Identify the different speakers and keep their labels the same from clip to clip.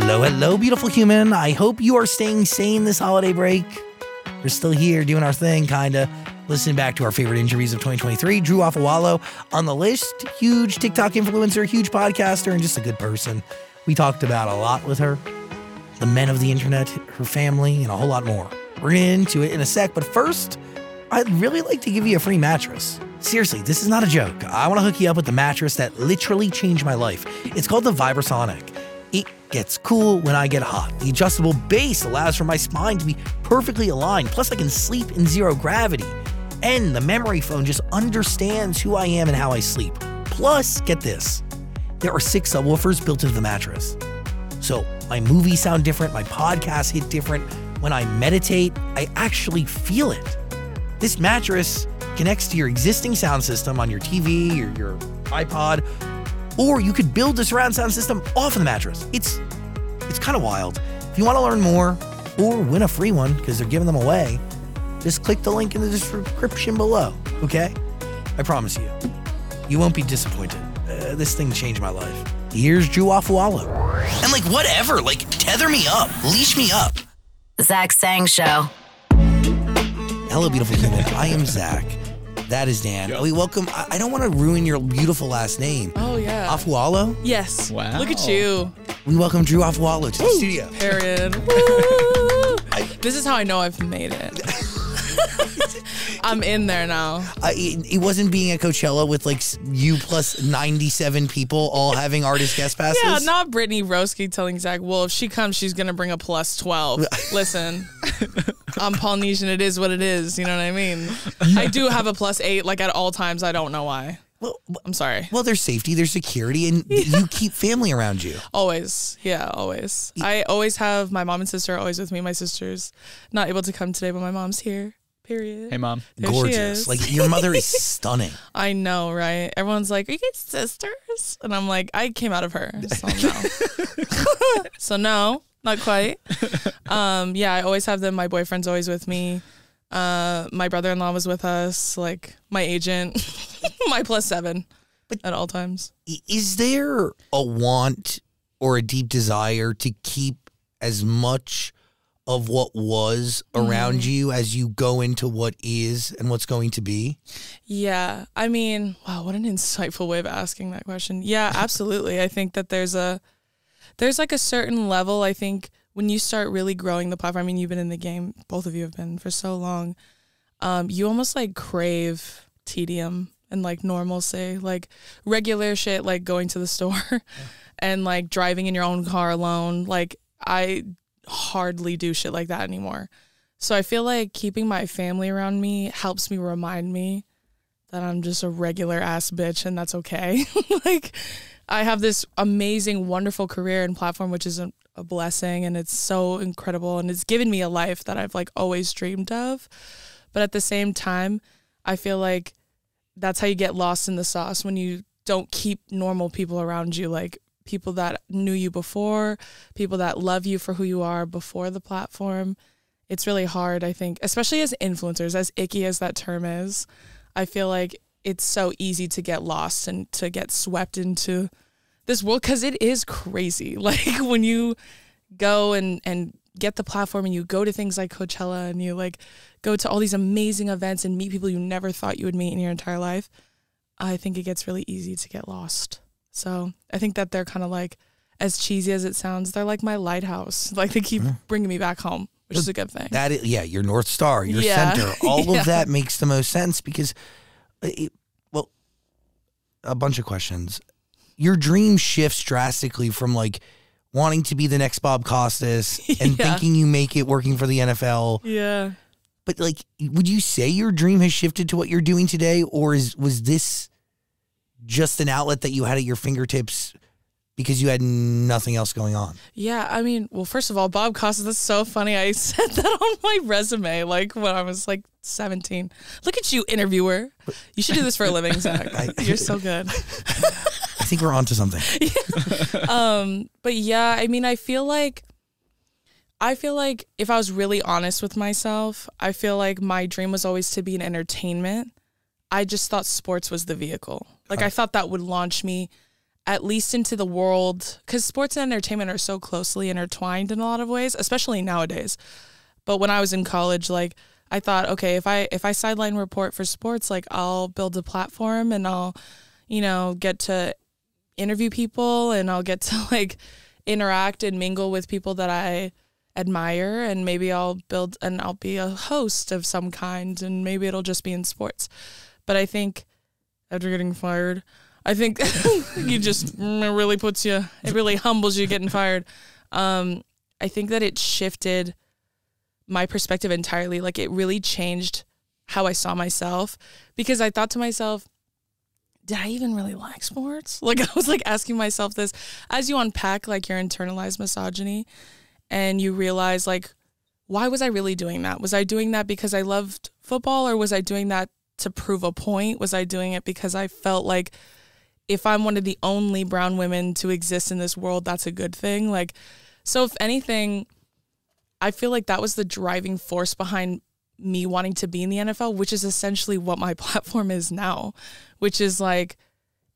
Speaker 1: Hello, hello, beautiful human. I hope you are staying sane this holiday break. We're still here doing our thing, kinda. Listening back to our favorite injuries of 2023. Drew Afualo on the list. Huge TikTok influencer, huge podcaster, and just a good person. We talked about a lot with her. The men of the internet, her family, and a whole lot more. We're into it in a sec, but first, I'd really like to give you a free mattress. Seriously, this is not a joke. I want to hook you up with the mattress that literally changed my life. It's called the Vibrasonic. It gets cool when I get hot. The adjustable base allows for my spine to be perfectly aligned. Plus, I can sleep in zero gravity. And the memory foam just understands who I am and how I sleep. Plus, get this there are six subwoofers built into the mattress. So my movies sound different, my podcasts hit different. When I meditate, I actually feel it. This mattress connects to your existing sound system on your TV or your iPod, or you could build a surround sound system off of the mattress. It's it's kind of wild. If you want to learn more or win a free one because they're giving them away, just click the link in the description below. Okay? I promise you, you won't be disappointed. Uh, this thing changed my life. Here's Drew Afualo. And like whatever, like tether me up, leash me up.
Speaker 2: Zach Sang Show.
Speaker 1: Hello, beautiful human. I am Zach. That is Dan. We welcome. I, I don't want to ruin your beautiful last name.
Speaker 3: Oh yeah.
Speaker 1: Afualo.
Speaker 3: yes.
Speaker 4: Wow.
Speaker 3: Look at you,
Speaker 1: We welcome Drew Afualo to the studio.
Speaker 3: Period. Woo. this is how I know I've made it. I'm in there now.
Speaker 1: Uh, it, it wasn't being at Coachella with like you plus 97 people all having artist guest passes.
Speaker 3: Yeah, not Brittany Roski telling Zach, well, if she comes, she's gonna bring a plus twelve. Listen, I'm Polynesian. It is what it is. You know what I mean? I do have a plus eight, like at all times. I don't know why.
Speaker 1: Well,
Speaker 3: I'm sorry.
Speaker 1: well, there's safety, there's security, and you keep family around you.
Speaker 3: Always, yeah, always. I always have my mom and sister are always with me. My sister's not able to come today, but my mom's here. Period.
Speaker 4: Hey, mom.
Speaker 3: There
Speaker 1: Gorgeous. Like your mother is stunning.
Speaker 3: I know, right? Everyone's like, "Are you guys sisters?" And I'm like, "I came out of her, so no." so no, not quite. Um, yeah, I always have them. My boyfriend's always with me. Uh, my brother-in-law was with us. Like my agent, my plus seven, but at all times.
Speaker 1: Is there a want or a deep desire to keep as much of what was around
Speaker 3: Mm-hmm.
Speaker 1: you as you go into what is and what's going to be?
Speaker 3: Yeah, I mean, wow, what an insightful way of asking that question. Yeah, absolutely. I think that there's a there's like a certain level. I think when you start really growing the platform. I mean, you've been in the game. Both of you have been for so long. Um, you almost like crave tedium and like normalcy, like regular shit, like going to the store and like driving in your own car alone. Like I hardly do shit like that anymore. So I feel like keeping my family around me helps me remind me that I'm just a regular ass bitch and that's okay. like I have this amazing, wonderful career and platform, which is a, a blessing and it's so incredible and it's given me a life that I've like always dreamed of. But at the same time, I feel like that's how you get lost in the sauce when you don't keep normal people around you, like people that knew you before, people that love you for who you are before the platform. It's really hard, I think, especially as influencers, as icky as that term is. I feel like it's so easy to get lost and to get swept into this world because it is crazy. Like when you go and and get the platform and you go to things like Coachella and you like go to all these amazing events and meet people you never thought you would meet in your entire life, I think it gets really easy to get lost. So I think that they're kind of like as cheesy as it sounds, they're like my lighthouse. Like they keep bringing me back home, which is a good thing.
Speaker 1: That is, yeah, your north star, your
Speaker 3: Yeah.
Speaker 1: center, all
Speaker 3: Yeah.
Speaker 1: of that makes the most sense because, uh, it, well, a bunch of questions. Your dream shifts drastically from like wanting to be the next Bob Costas and
Speaker 3: Yeah.
Speaker 1: thinking you make it working for the NFL.
Speaker 3: yeah.
Speaker 1: But like, would you say your dream has shifted to what you're doing today, or is was this just an outlet that you had at your fingertips because you had nothing else going on?
Speaker 3: Yeah, I mean, well, first of all, Bob Costas, that's so funny. I said that on my resume, like when I was like 17. Look at you, interviewer. You should do this for a living, Zach.
Speaker 1: I-
Speaker 3: You're so good.
Speaker 1: I think we're onto something.
Speaker 3: Um, but yeah, I mean, I feel like, I feel like if I was really honest with myself, I feel like my dream was always to be in entertainment. I just thought sports was the vehicle. Like I thought that would launch me at least into the world because sports and entertainment are so closely intertwined in a lot of ways, especially nowadays. But when I was in college, like I thought, okay, if I if I sideline report for sports, like I'll build a platform and I'll, you know, get to interview people and I'll get to like interact and mingle with people that I admire and maybe I'll build and I'll be a host of some kind and maybe it'll just be in sports. But I think after getting fired, I think you just mm, it really puts you it really humbles you getting fired. Um I think that it shifted my perspective entirely. Like it really changed how I saw myself because I thought to myself, did I even really like sports? Like I was like asking myself this as you unpack like your internalized misogyny and you realize like why was I really doing that? Was I doing that because I loved football or was I doing that to prove a point? Was I doing it because I felt like if I'm one of the only brown women to exist in this world, that's a good thing? Like so if anything, I feel like that was the driving force behind me wanting to be in the NFL, which is essentially what my platform is now, which is like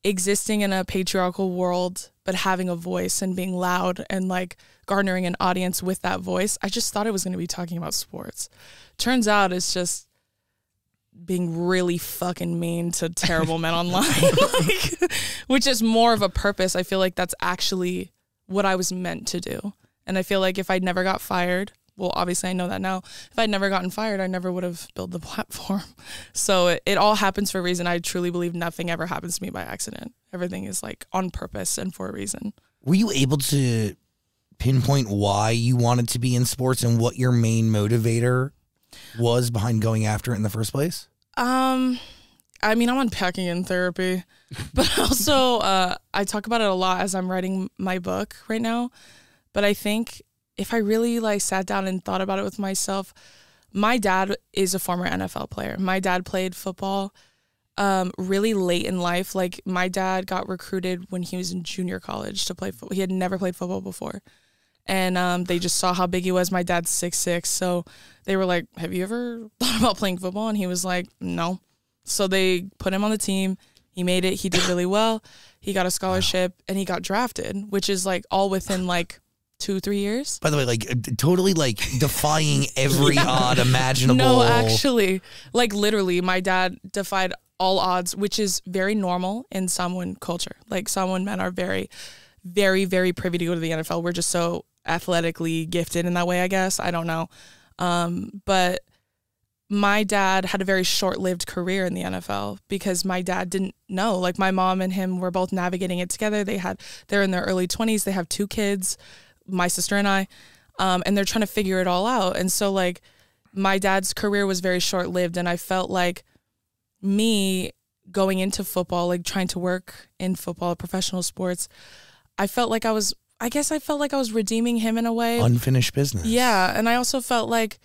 Speaker 3: existing in a patriarchal world, but having a voice and being loud and like garnering an audience with that voice. I just thought it was going to be talking about sports. Turns out it's just being really fucking mean to terrible men online, like, which is more of a purpose. I feel like that's actually what I was meant to do. And I feel like if I'd never got fired, well, obviously I know that now. If I'd never gotten fired, I never would have built the platform. So it, it all happens for a reason. I truly believe nothing ever happens to me by accident. Everything is like on purpose and for a reason.
Speaker 1: Were you able to pinpoint why you wanted to be in sports and what your main motivator was behind going after it in the first place?
Speaker 3: Um, I mean, I'm unpacking in therapy, but also uh, I talk about it a lot as I'm writing my book right now. But I think if I really like sat down and thought about it with myself, my dad is a former NFL player. My dad played football um, really late in life. Like my dad got recruited when he was in junior college to play football. He had never played football before. And um, they just saw how big he was. My dad's six six, so they were like, "Have you ever thought about playing football?" And he was like, "No." So they put him on the team. He made it. He did really well. He got a scholarship and he got drafted, which is like all within like two three years.
Speaker 1: By the way, like totally like defying every odd imaginable.
Speaker 3: No, actually, like literally, my dad defied all odds, which is very normal in Samoan culture. Like Samoan men are very, very, very privy to go to the NFL. We're just so athletically gifted in that way, I guess. I don't know. Um, but my dad had a very short-lived career in the NFL because my dad didn't know. Like my mom and him were both navigating it together. They had they're in their early 20s. They have two kids, my sister and I. Um, and they're trying to figure it all out. And so like my dad's career was very short-lived and I felt like me going into football, like trying to work in football, professional sports, I felt like I was I guess I felt like I was redeeming him in a way.
Speaker 1: unfinished business.
Speaker 3: Yeah, and I also felt like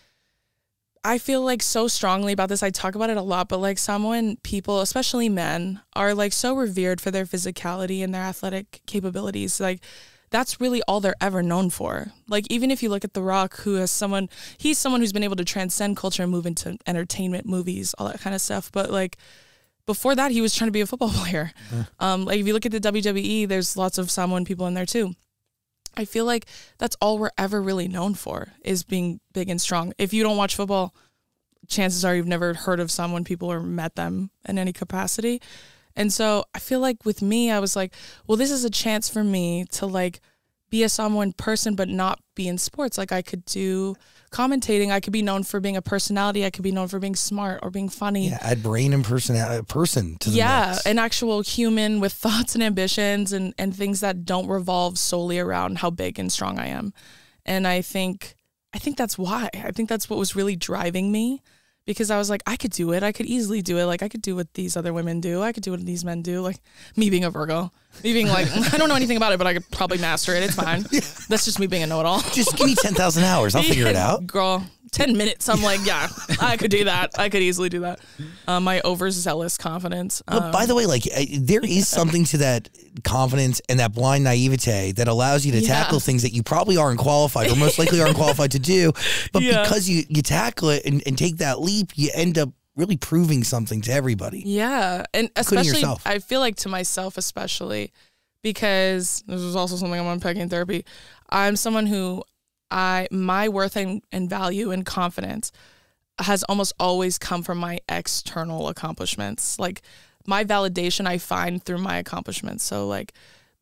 Speaker 3: I feel like so strongly about this. I talk about it a lot, but like Samoan people, especially men, are like so revered for their physicality and their athletic capabilities. Like that's really all they're ever known for. Like even if you look at The Rock, who has someone he's someone who's been able to transcend culture and move into entertainment, movies, all that kind of stuff. But like before that, he was trying to be a football player. Um, like if you look at the WWE, there's lots of Samoan people in there too. I feel like that's all we're ever really known for is being big and strong. If you don't watch football, chances are you've never heard of someone, people, or met them in any capacity. And so I feel like with me, I was like, well, this is a chance for me to like be a Samoan person but not be in sports. Like I could do commentating. I could be known for being a personality. I could be known for being smart or being funny.
Speaker 1: Yeah, add brain and personality uh, person to the
Speaker 3: yeah,
Speaker 1: mix.
Speaker 3: an actual human with thoughts and ambitions and, and things that don't revolve solely around how big and strong I am. And I think I think that's why. I think that's what was really driving me because I was like, I could do it. I could easily do it. Like I could do what these other women do. I could do what these men do. Like me being a Virgo, me being like, I don't know anything about it, but I could probably master it. It's fine. That's just me being a know-it-all.
Speaker 1: Just give me 10,000 hours. I'll figure it out.
Speaker 3: Girl, 10 minutes. I'm like, yeah, I could do that. I could easily do that. Uh, my overzealous confidence.
Speaker 1: But
Speaker 3: um,
Speaker 1: by the way, like uh, there is something to that confidence and that blind naivete that allows you to
Speaker 3: Yeah.
Speaker 1: tackle things that you probably aren't qualified or most likely aren't qualified to do. But
Speaker 3: Yeah.
Speaker 1: because you, you tackle it and, and take that leap, you end up really proving something to everybody.
Speaker 3: Yeah, and especially
Speaker 1: yourself.
Speaker 3: I feel like to myself especially because this is also something I'm unpacking in therapy. I'm someone who I my worth and, and value and confidence has almost always come from my external accomplishments. Like my validation I find through my accomplishments. So like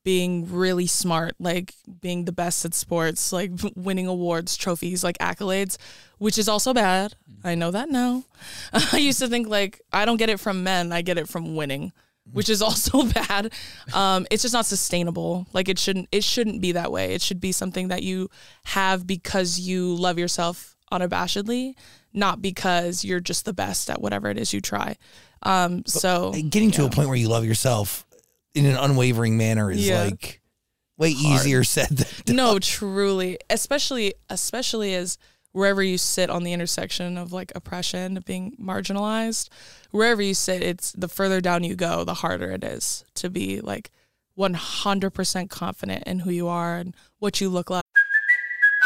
Speaker 3: being really smart, like being the best at sports, like winning awards, trophies, like accolades, which is also bad. Mm-hmm. I know that now. I used to think like I don't get it from men, I get it from winning, which is also bad. Um, it's just not sustainable. Like it shouldn't it shouldn't be that way. It should be something that you have because you love yourself unabashedly, not because you're just the best at whatever it is you try. Um, so
Speaker 1: Getting to a point where you love yourself in an unwavering manner is
Speaker 3: Yeah.
Speaker 1: like way easier said than done.
Speaker 3: no truly especially especially as wherever you sit on the intersection of like oppression of being marginalized wherever you sit it's the further down you go the harder it is to be like 100% confident in who you are and what you look like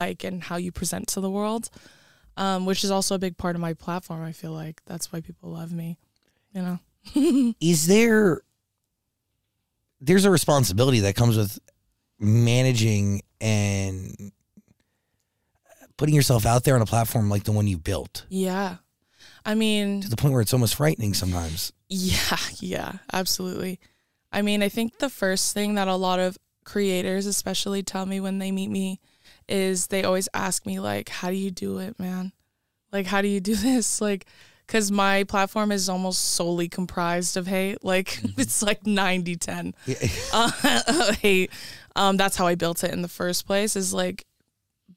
Speaker 3: like and how you present to the world um, which is also a big part of my platform i feel like. That's why people love me you know?
Speaker 1: Is there there's a responsibility that comes with managing and putting yourself out there on a platform like the one you built?
Speaker 3: Yeah. I mean
Speaker 1: to the point where it's almost frightening sometimes.
Speaker 3: Yeah, yeah, absolutely. I mean, I think the first thing that a lot of creators especially tell me when they meet me is they always ask me like, "How do you do it, man? Like how do you do this?" Like cuz my platform is almost solely comprised of hate. Like it's like 90/10. Uh, hate. Um that's how I built it in the first place is like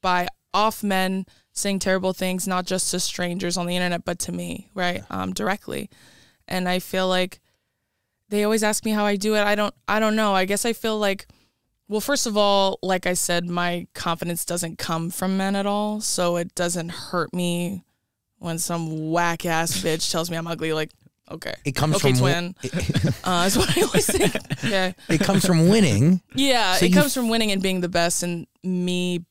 Speaker 3: by off men saying terrible things not just to strangers on the internet but to me, right? Um directly and I feel like they always ask me how I do it. I don't I don't know. I guess I feel like well, first of all, like I said, my confidence doesn't come from men at all, so it doesn't hurt me when some whack ass bitch tells me I'm ugly like okay.
Speaker 1: it comes
Speaker 3: okay,
Speaker 1: from
Speaker 3: twin. Uh, that's what I always think. Okay.
Speaker 1: it comes from winning
Speaker 3: Yeah,
Speaker 1: So
Speaker 3: it comes from winning and being the best, and me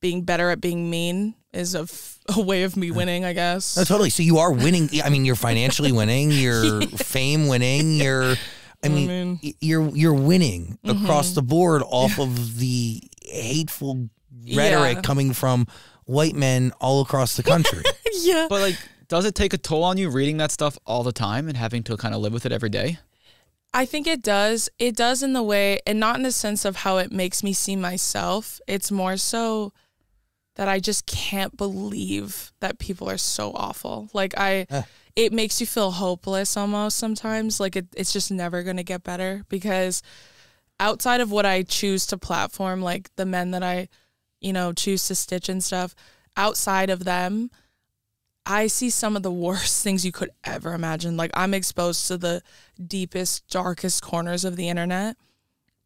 Speaker 3: being better at being mean is a, f- a way of me winning, I guess.
Speaker 1: no totally so you are winning i mean you're financially winning you're fame winning you're i mean,
Speaker 3: mean-
Speaker 1: you're you're winning
Speaker 3: Mm-hmm.
Speaker 1: across the board off of the hateful rhetoric
Speaker 3: Yeah.
Speaker 1: coming from white men all across the country
Speaker 3: yeah.
Speaker 5: But like, does it take a toll on you reading that stuff all the time and having to kind of live with it every day?
Speaker 3: I think it does. It does in the way, and not in the sense of how it makes me see myself. It's more so that I just can't believe that people are so awful. Like I, eh. it makes you feel hopeless almost sometimes. Like it, it's just never gonna get better because outside of what I choose to platform, like the men that I you know, choose to stitch and stuff. Outside of them, I see some of the worst things you could ever imagine. Like I'm exposed to the deepest, darkest corners of the internet,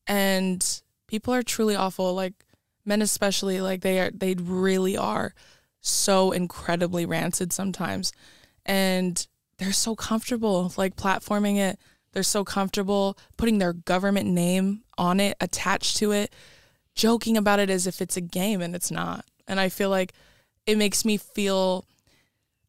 Speaker 3: and people are truly awful. Like men, especially, like they are, they really are so incredibly rancid sometimes, and they're so comfortable like platforming it. They're so comfortable putting their government name on it, attached to it, joking about it as if it's a game, and it's not. And I feel like it makes me feel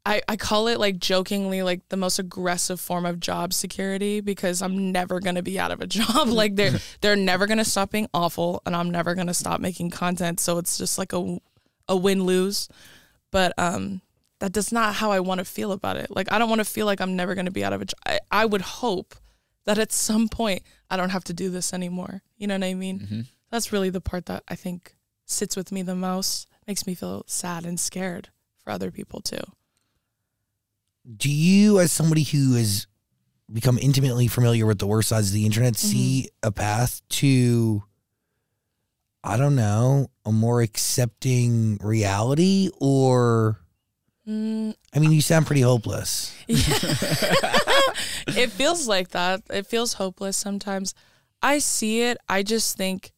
Speaker 3: I, I call it like jokingly like the most aggressive form of job security because I'm never gonna be out of a job. like they're they're never gonna stop being awful and I'm never gonna stop making content. So it's just like a a win lose. But um that does not how I want to feel about it. Like I don't want to feel like I'm never gonna be out of a job. I, I would hope that at some point I don't have to do this anymore. You know what I mean?
Speaker 5: Mm-hmm.
Speaker 3: That's really the part that I think sits with me the most. Makes me feel sad and scared for other people too.
Speaker 1: Do you as somebody who has become intimately familiar with the worst sides of the internet
Speaker 3: Mm-hmm.
Speaker 1: see a path to i don't know a more accepting reality or
Speaker 3: Mm,
Speaker 1: i mean you sound pretty hopeless
Speaker 3: it feels like that. It feels hopeless sometimes. I see it. I just think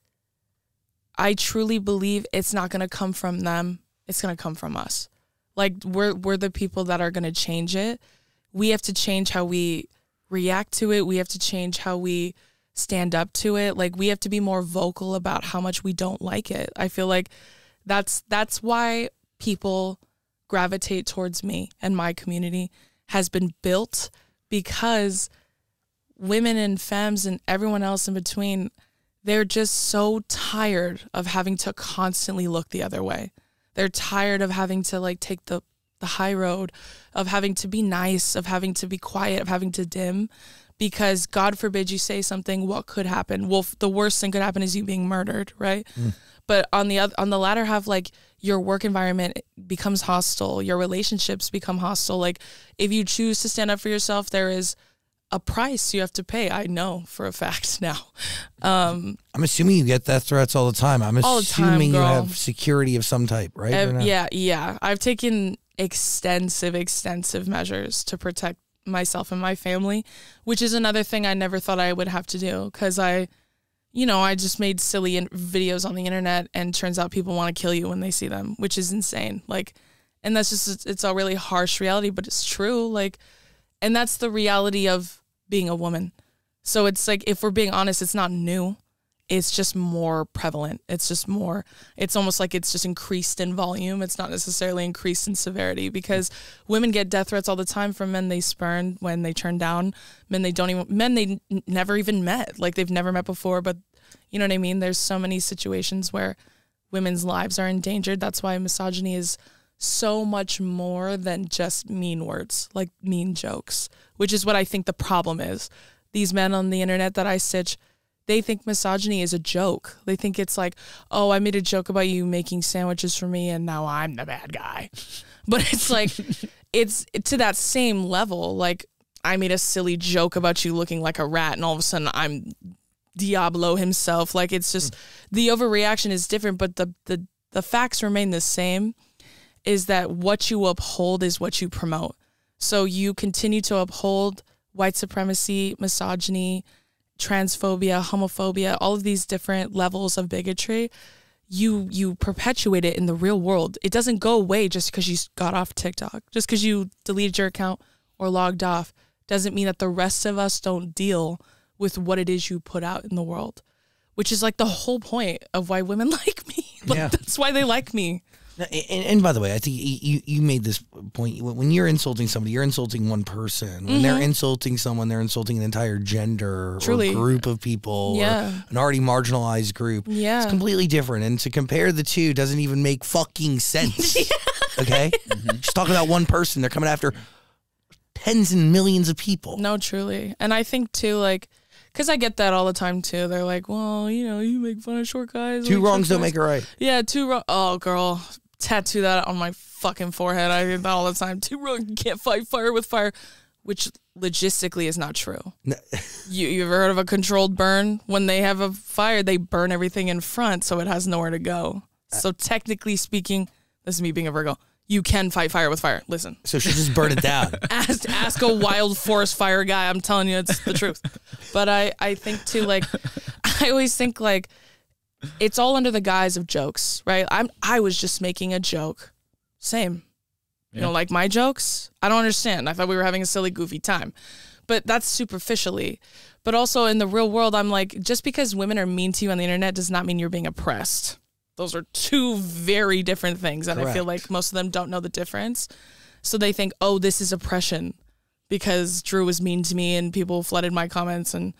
Speaker 3: I truly believe it's not going to come from them. It's going to come from us. Like we're we're the people that are going to change it. We have to change how we react to it. We have to change how we stand up to it. Like we have to be more vocal about how much we don't like it. I feel like that's that's why people gravitate towards me and my community has been built because women and femmes and everyone else in between they're just so tired of having to constantly look the other way. They're tired of having to like take the the high road of having to be nice, of having to be quiet, of having to dim because God forbid you say something what could happen? Well, the worst thing could happen is you being murdered, right? Hmm. But on the other, on the latter half like your work environment becomes hostile, your relationships become hostile. Like if you choose to stand up for yourself, there is a price you have to pay. I know for a fact now. Um,
Speaker 1: i'm assuming you get death threats all the time i'm
Speaker 3: the time,
Speaker 1: assuming you have security of some type right
Speaker 3: yeah, yeah. I've taken extensive, extensive measures to protect myself and my family, which is another thing I never thought I would have to do because I, you know, I just made silly in- videos on the internet and turns out people want to kill you when they see them, which is insane. Like, and that's just, it's a really harsh reality, but it's true. Like, and that's the reality of being a woman. So it's like, if we're being honest, it's not new it's just more prevalent. It's just more, it's almost like it's just increased in volume. It's not necessarily increased in severity because women get death threats all the time from men they spurn when they turn down, men they don't even, men they n- never even met, like they've never met before. But you know what I mean? There's so many situations where women's lives are endangered. That's why misogyny is so much more than just mean words, like mean jokes, which is what I think the problem is. These men on the internet that I stitch, they think misogyny is a joke. They think it's like, oh, I made a joke about you making sandwiches for me and now I'm the bad guy. But it's like, it's to that same level. Like, I made a silly joke about you looking like a rat and all of a sudden I'm Diablo himself. Like, it's just hmm. the overreaction is different, but the, the, the facts remain the same is that what you uphold is what you promote. So you continue to uphold white supremacy, misogyny, transphobia, homophobia, all of these different levels of bigotry. You you perpetuate it in the real world. It doesn't go away just because you got off TikTok. Just because you deleted your account or logged off doesn't mean that the rest of us don't deal with what it is you put out in the world. Which is like the whole point of why women like me. Like,
Speaker 1: Yeah.
Speaker 3: That's why they like me.
Speaker 1: And, and by the way, I think you, you made this point. When you're insulting somebody, you're insulting one person. When they're insulting someone, they're insulting an entire gender
Speaker 3: Mm-hmm. Truly.
Speaker 1: or group of people
Speaker 3: Yeah.
Speaker 1: or an already marginalized group.
Speaker 3: Yeah.
Speaker 1: It's completely different. And to compare the two doesn't even make fucking sense. Okay? Just talking about one person. They're coming after tens and millions of people.
Speaker 3: No, truly. And I think too, like, because I get that all the time too. They're like, well, you know, you make fun of short guys.
Speaker 1: Two
Speaker 3: like
Speaker 1: wrongs don't
Speaker 3: guys."
Speaker 1: make a right.
Speaker 3: Yeah, two wrong. Oh, girl, tattoo that on my fucking forehead. I do that all the time. Two wrong can't fight fire with fire, which logistically is not true. you you ever heard of a controlled burn? When they have a fire, they burn everything in front, so it has nowhere to go. Uh, so technically speaking, this is me being a Virgo. You can fight fire with fire. Listen,
Speaker 1: So she just burned it down.
Speaker 3: ask ask a wild forest fire guy. I'm telling you, it's the truth. But I I think too like I always think like it's all under the guise of jokes, right? I'm I was just making a joke. Same. You know, like my jokes, I don't understand. I thought we were having a silly, goofy time. But that's superficially. But also in the real world, I'm like, just because women are mean to you on the internet does not mean you're being oppressed. Those are two very different things. And I feel like most of them don't know the difference. So they think, oh, this is oppression because Drew was mean to me and people flooded my comments and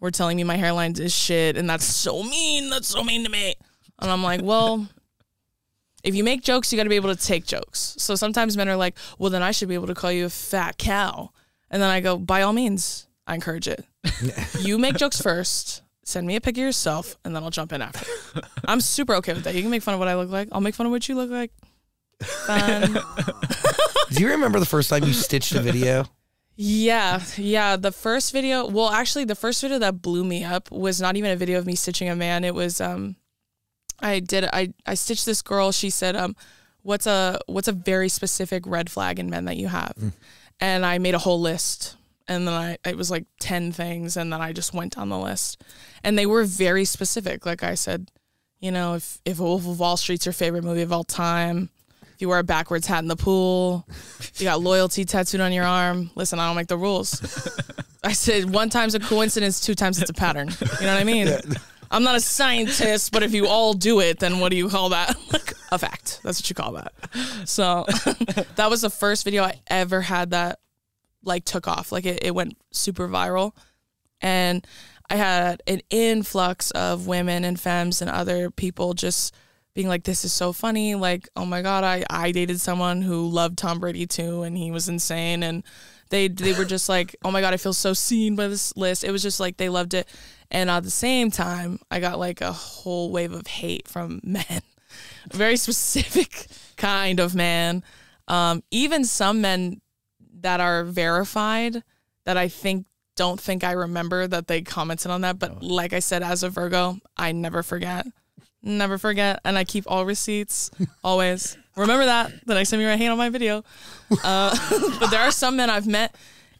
Speaker 3: were telling me my hairline is shit and that's so mean. That's so mean to me. And I'm like, well, if you make jokes, you got to be able to take jokes. So sometimes men are like, well, then I should be able to call you a fat cow. And then I go, by all means, I encourage it. you make jokes first, send me a pic of yourself, and then I'll jump in after. I'm super okay with that. You can make fun of what I look like. I'll make fun of what you look like. Fun.
Speaker 1: Do you remember the first time you stitched a video?
Speaker 3: Yeah, yeah. The first video, well, actually, the first video that blew me up was not even a video of me stitching a man. It was, um, I did, I, I stitched this girl. She said, um, what's a, what's a very specific red flag in men that you have? And I made a whole list. And then I, it was like 10 things. And then I just went down the list. And they were very specific. Like I said, you know, if, if Wolf of Wall Street's your favorite movie of all time, you wear a backwards hat in the pool, you got loyalty tattooed on your arm. Listen, I don't make the rules. I said one time's a coincidence, two times it's a pattern. You know what I mean? I'm not a scientist, but if you all do it, then what do you call that? Like a fact. That's what you call that. So that was the first video I ever had that like took off. Like it, it went super viral. And I had an influx of women and femmes and other people just being like, this is so funny. Like, oh my God, I, I dated someone who loved Tom Brady too, and he was insane. And they they were just like, oh my God, I feel so seen by this list. It was just like they loved it. And at the same time, I got like a whole wave of hate from men, a very specific kind of man. Um, even some men that are verified that I think don't think I remember that they commented on that. But like I said, as a Virgo, I never forget. Never forget. And I keep all receipts always. Remember that the next time you're hate on my video. Uh, but there are some men I've met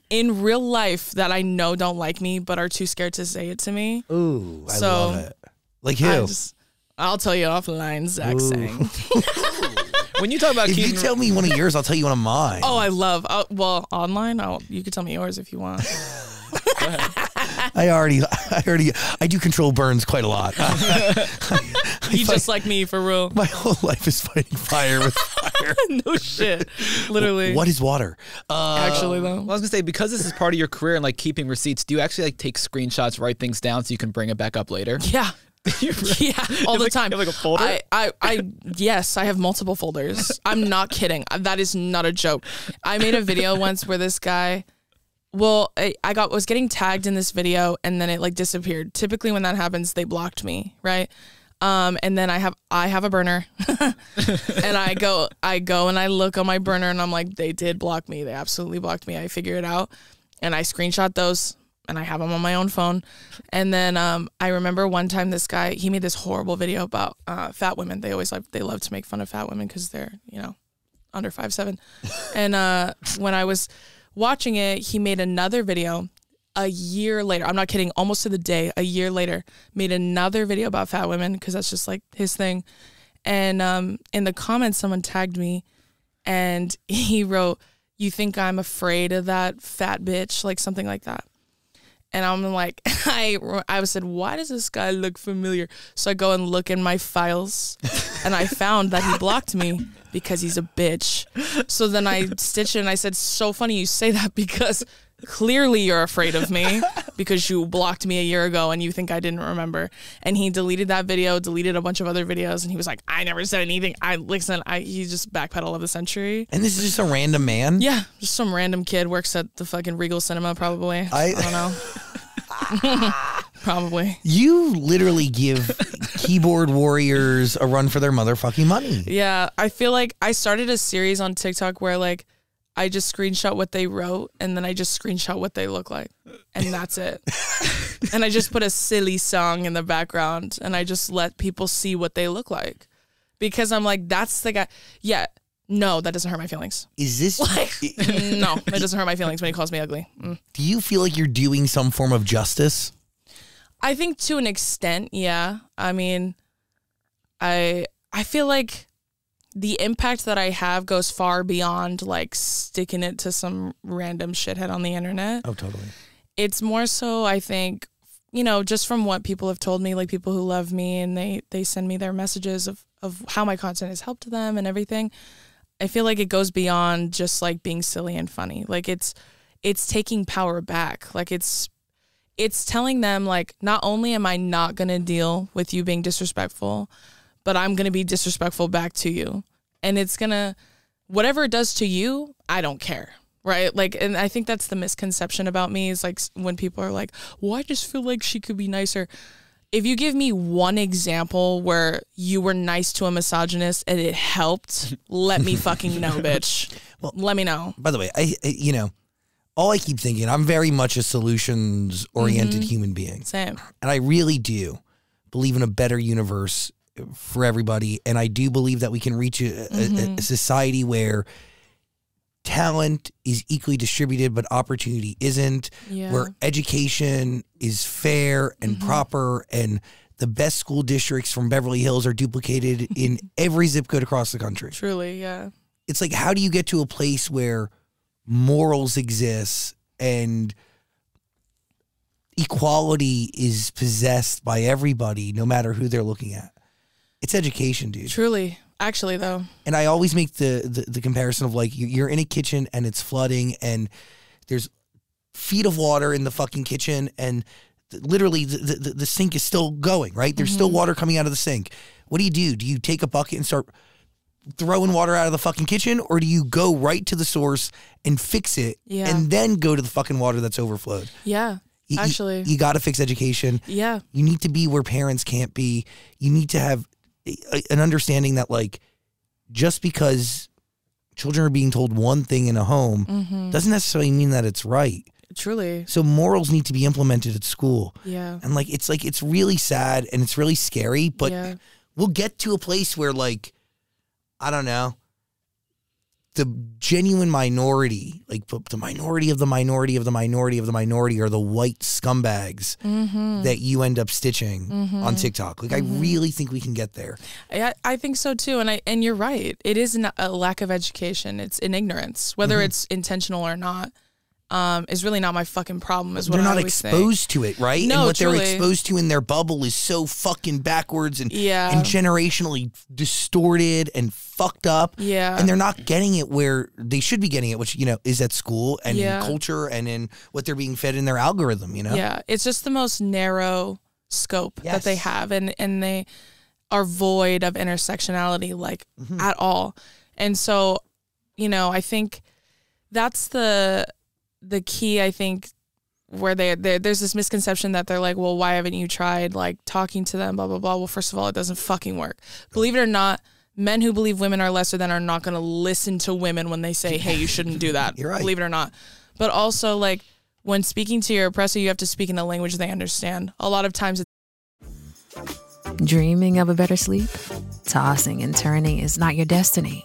Speaker 3: in real life that I know don't like me, but are too scared to say it to me.
Speaker 1: Ooh, I
Speaker 3: So,
Speaker 1: love it. Like who?
Speaker 3: I just, I'll tell you offline, Zach Sang.
Speaker 5: When you talk about
Speaker 1: if you tell me one of yours, I'll tell you one of mine.
Speaker 3: Oh, I love. Uh, well, online, I'll, you can tell me yours if you want.
Speaker 1: I already, I already, I do control burns quite a lot.
Speaker 3: You just like me for real.
Speaker 1: My whole life is fighting fire with fire.
Speaker 3: no shit. Literally.
Speaker 1: what is water? Uh,
Speaker 3: Actually, though.
Speaker 5: well, I was gonna say because this is part of your career and like keeping receipts. Do you actually like take screenshots, write things down so you can bring it back up later?
Speaker 3: Yeah. yeah, all the
Speaker 5: like-
Speaker 3: time.
Speaker 5: you have like a folder?
Speaker 3: I, I, I, yes, I have multiple folders. I'm not kidding. That is not a joke. I made a video once where this guy, well, I, I got was getting tagged in this video and then it like disappeared. Typically, when that happens, they blocked me, right? Um, and then I have I have a burner, and I go I go and I look on my burner and I'm like, they did block me. They absolutely blocked me. I figure it out, and I screenshot those and I have them on my own phone. And then um, I remember one time this guy he made this horrible video about uh, fat women. They always like they love to make fun of fat women because they're you know under five seven. and uh, when I was watching it, he made another video a year later. I'm not kidding. Almost to the day, a year later, made another video about fat women because that's just like his thing. And um, in the comments, someone tagged me, and he wrote, "You think I'm afraid of that fat bitch?" Like something like that. And I'm like, I I said, why does this guy look familiar? So I go and look in my files, and I found that he blocked me because he's a bitch. So then I stitched it and I said, so funny you say that because clearly you're afraid of me because you blocked me a year ago and you think I didn't remember. And he deleted that video, deleted a bunch of other videos, and he was like, I never said anything. I listen, I he just backpedal of the century.
Speaker 1: And this is just a random man.
Speaker 3: Yeah, just some random kid works at the fucking Regal Cinema, probably. I,
Speaker 1: I-
Speaker 3: don't know. probably.
Speaker 1: You literally give keyboard warriors a run for their motherfucking money.
Speaker 3: Yeah, I feel like I started a series on TikTok where like I just screenshot what they wrote and then I just screenshot what they look like. And that's it. and I just put a silly song in the background and I just let people see what they look like. because I'm like, that's the guy. Yeah, no, that doesn't hurt my feelings.
Speaker 1: Is this
Speaker 3: Like, no, it doesn't hurt my feelings when he calls me ugly. Mm.
Speaker 1: do you feel like you're doing some form of justice?
Speaker 3: I think to an extent, yeah. I mean, I I feel like the impact that I have goes far beyond like sticking it to some random shithead on the internet.
Speaker 1: Oh, totally.
Speaker 3: It's more so I think you know, just from what people have told me, like people who love me and they they send me their messages of of how my content has helped them and everything. I feel like it goes beyond just like being silly and funny. Like it's it's taking power back. Like it's it's telling them like not only am I not going to deal with you being disrespectful, but I'm going to be disrespectful back to you. And it's going to whatever it does to you, I don't care. Right? Like and I think that's the misconception about me is like when people are like, "Well, I just feel like she could be nicer." If you give me one example where you were nice to a misogynist and it helped, let me fucking know, bitch.
Speaker 1: Well-
Speaker 3: let me know.
Speaker 1: By the way, I, I you know, all I keep thinking, I'm very much a solutions oriented
Speaker 3: Mm-hmm.
Speaker 1: human being.
Speaker 3: Same.
Speaker 1: And I really do believe in a better universe for everybody. And I do believe that we can reach a, a-
Speaker 3: Mm-hmm.
Speaker 1: a, society where talent is equally distributed, but opportunity isn't,
Speaker 3: Yeah.
Speaker 1: where education is fair and
Speaker 3: Mm-hmm.
Speaker 1: proper, and the best school districts from Beverly Hills are duplicated in every zip code across the country.
Speaker 3: Truly, yeah.
Speaker 1: It's like, how do you get to a place where morals exist and equality is possessed by everybody, no matter who they're looking at? It's education, dude.
Speaker 3: Truly. Actually though.
Speaker 1: And I always make the, the the comparison of like you- you're in a kitchen and it's flooding and there's feet of water in the fucking kitchen and literally the, the, the sink is still going, right? There's still mm-hmm. water coming out of the sink. What do you do? Do you take a bucket and start throwing water out of the fucking kitchen or do you go right to the source and fix it
Speaker 3: Yeah.
Speaker 1: and then go to the fucking water that's overflowed?
Speaker 3: Yeah.
Speaker 1: You- you-
Speaker 3: Actually.
Speaker 1: you, got to fix education.
Speaker 3: yeah.
Speaker 1: You need to be where parents can't be. You need to have an understanding that like just because children are being told one thing in a home
Speaker 3: Mm-hmm.
Speaker 1: doesn't necessarily mean that it's right.
Speaker 3: Truly.
Speaker 1: So morals need to be implemented at school.
Speaker 3: Yeah.
Speaker 1: And like it's like it's really sad and it's really scary, but
Speaker 3: Yeah.
Speaker 1: we'll get to a place where like I don't know the genuine minority, like the minority of the minority of the minority of the minority are the white scumbags
Speaker 3: Mm-hmm.
Speaker 1: that you end up stitching on TikTok. Like I really think we can get there.
Speaker 3: I, I think so too, and I and you're right. It is an, a lack of education. It's an ignorance, whether
Speaker 1: Mm-hmm.
Speaker 3: it's intentional or not. Um, is really not my fucking problem. Is what
Speaker 1: They're not
Speaker 3: think.
Speaker 1: exposed to it, right? and
Speaker 3: No,
Speaker 1: what
Speaker 3: truly.
Speaker 1: they're exposed to in their bubble is so fucking backwards and
Speaker 3: Yeah.
Speaker 1: and generationally distorted and fucked up.
Speaker 3: Yeah.
Speaker 1: And they're not getting it where they should be getting it, which, you know, is at school and
Speaker 3: Yeah.
Speaker 1: in culture and in what they're being fed in their algorithm, you know?
Speaker 3: Yeah, it's just the most narrow scope that they have, and and they are void of intersectionality, like
Speaker 1: Mm-hmm.
Speaker 3: at all. And so, you know, I think that's the the key. I think where they they- there's this misconception that they're like, well, why haven't you tried like talking to them? Blah blah blah. Well, first of all, it doesn't fucking work. Believe it or not. Men who believe women are lesser than are not going to listen to women when they say, "Hey, you shouldn't do that."
Speaker 1: You're right.
Speaker 3: Believe it or not. But also, like when speaking to your oppressor, you have to speak in the language they understand. A lot of times, It's-
Speaker 6: Dreaming of a better sleep? Tossing and turning is not your destiny.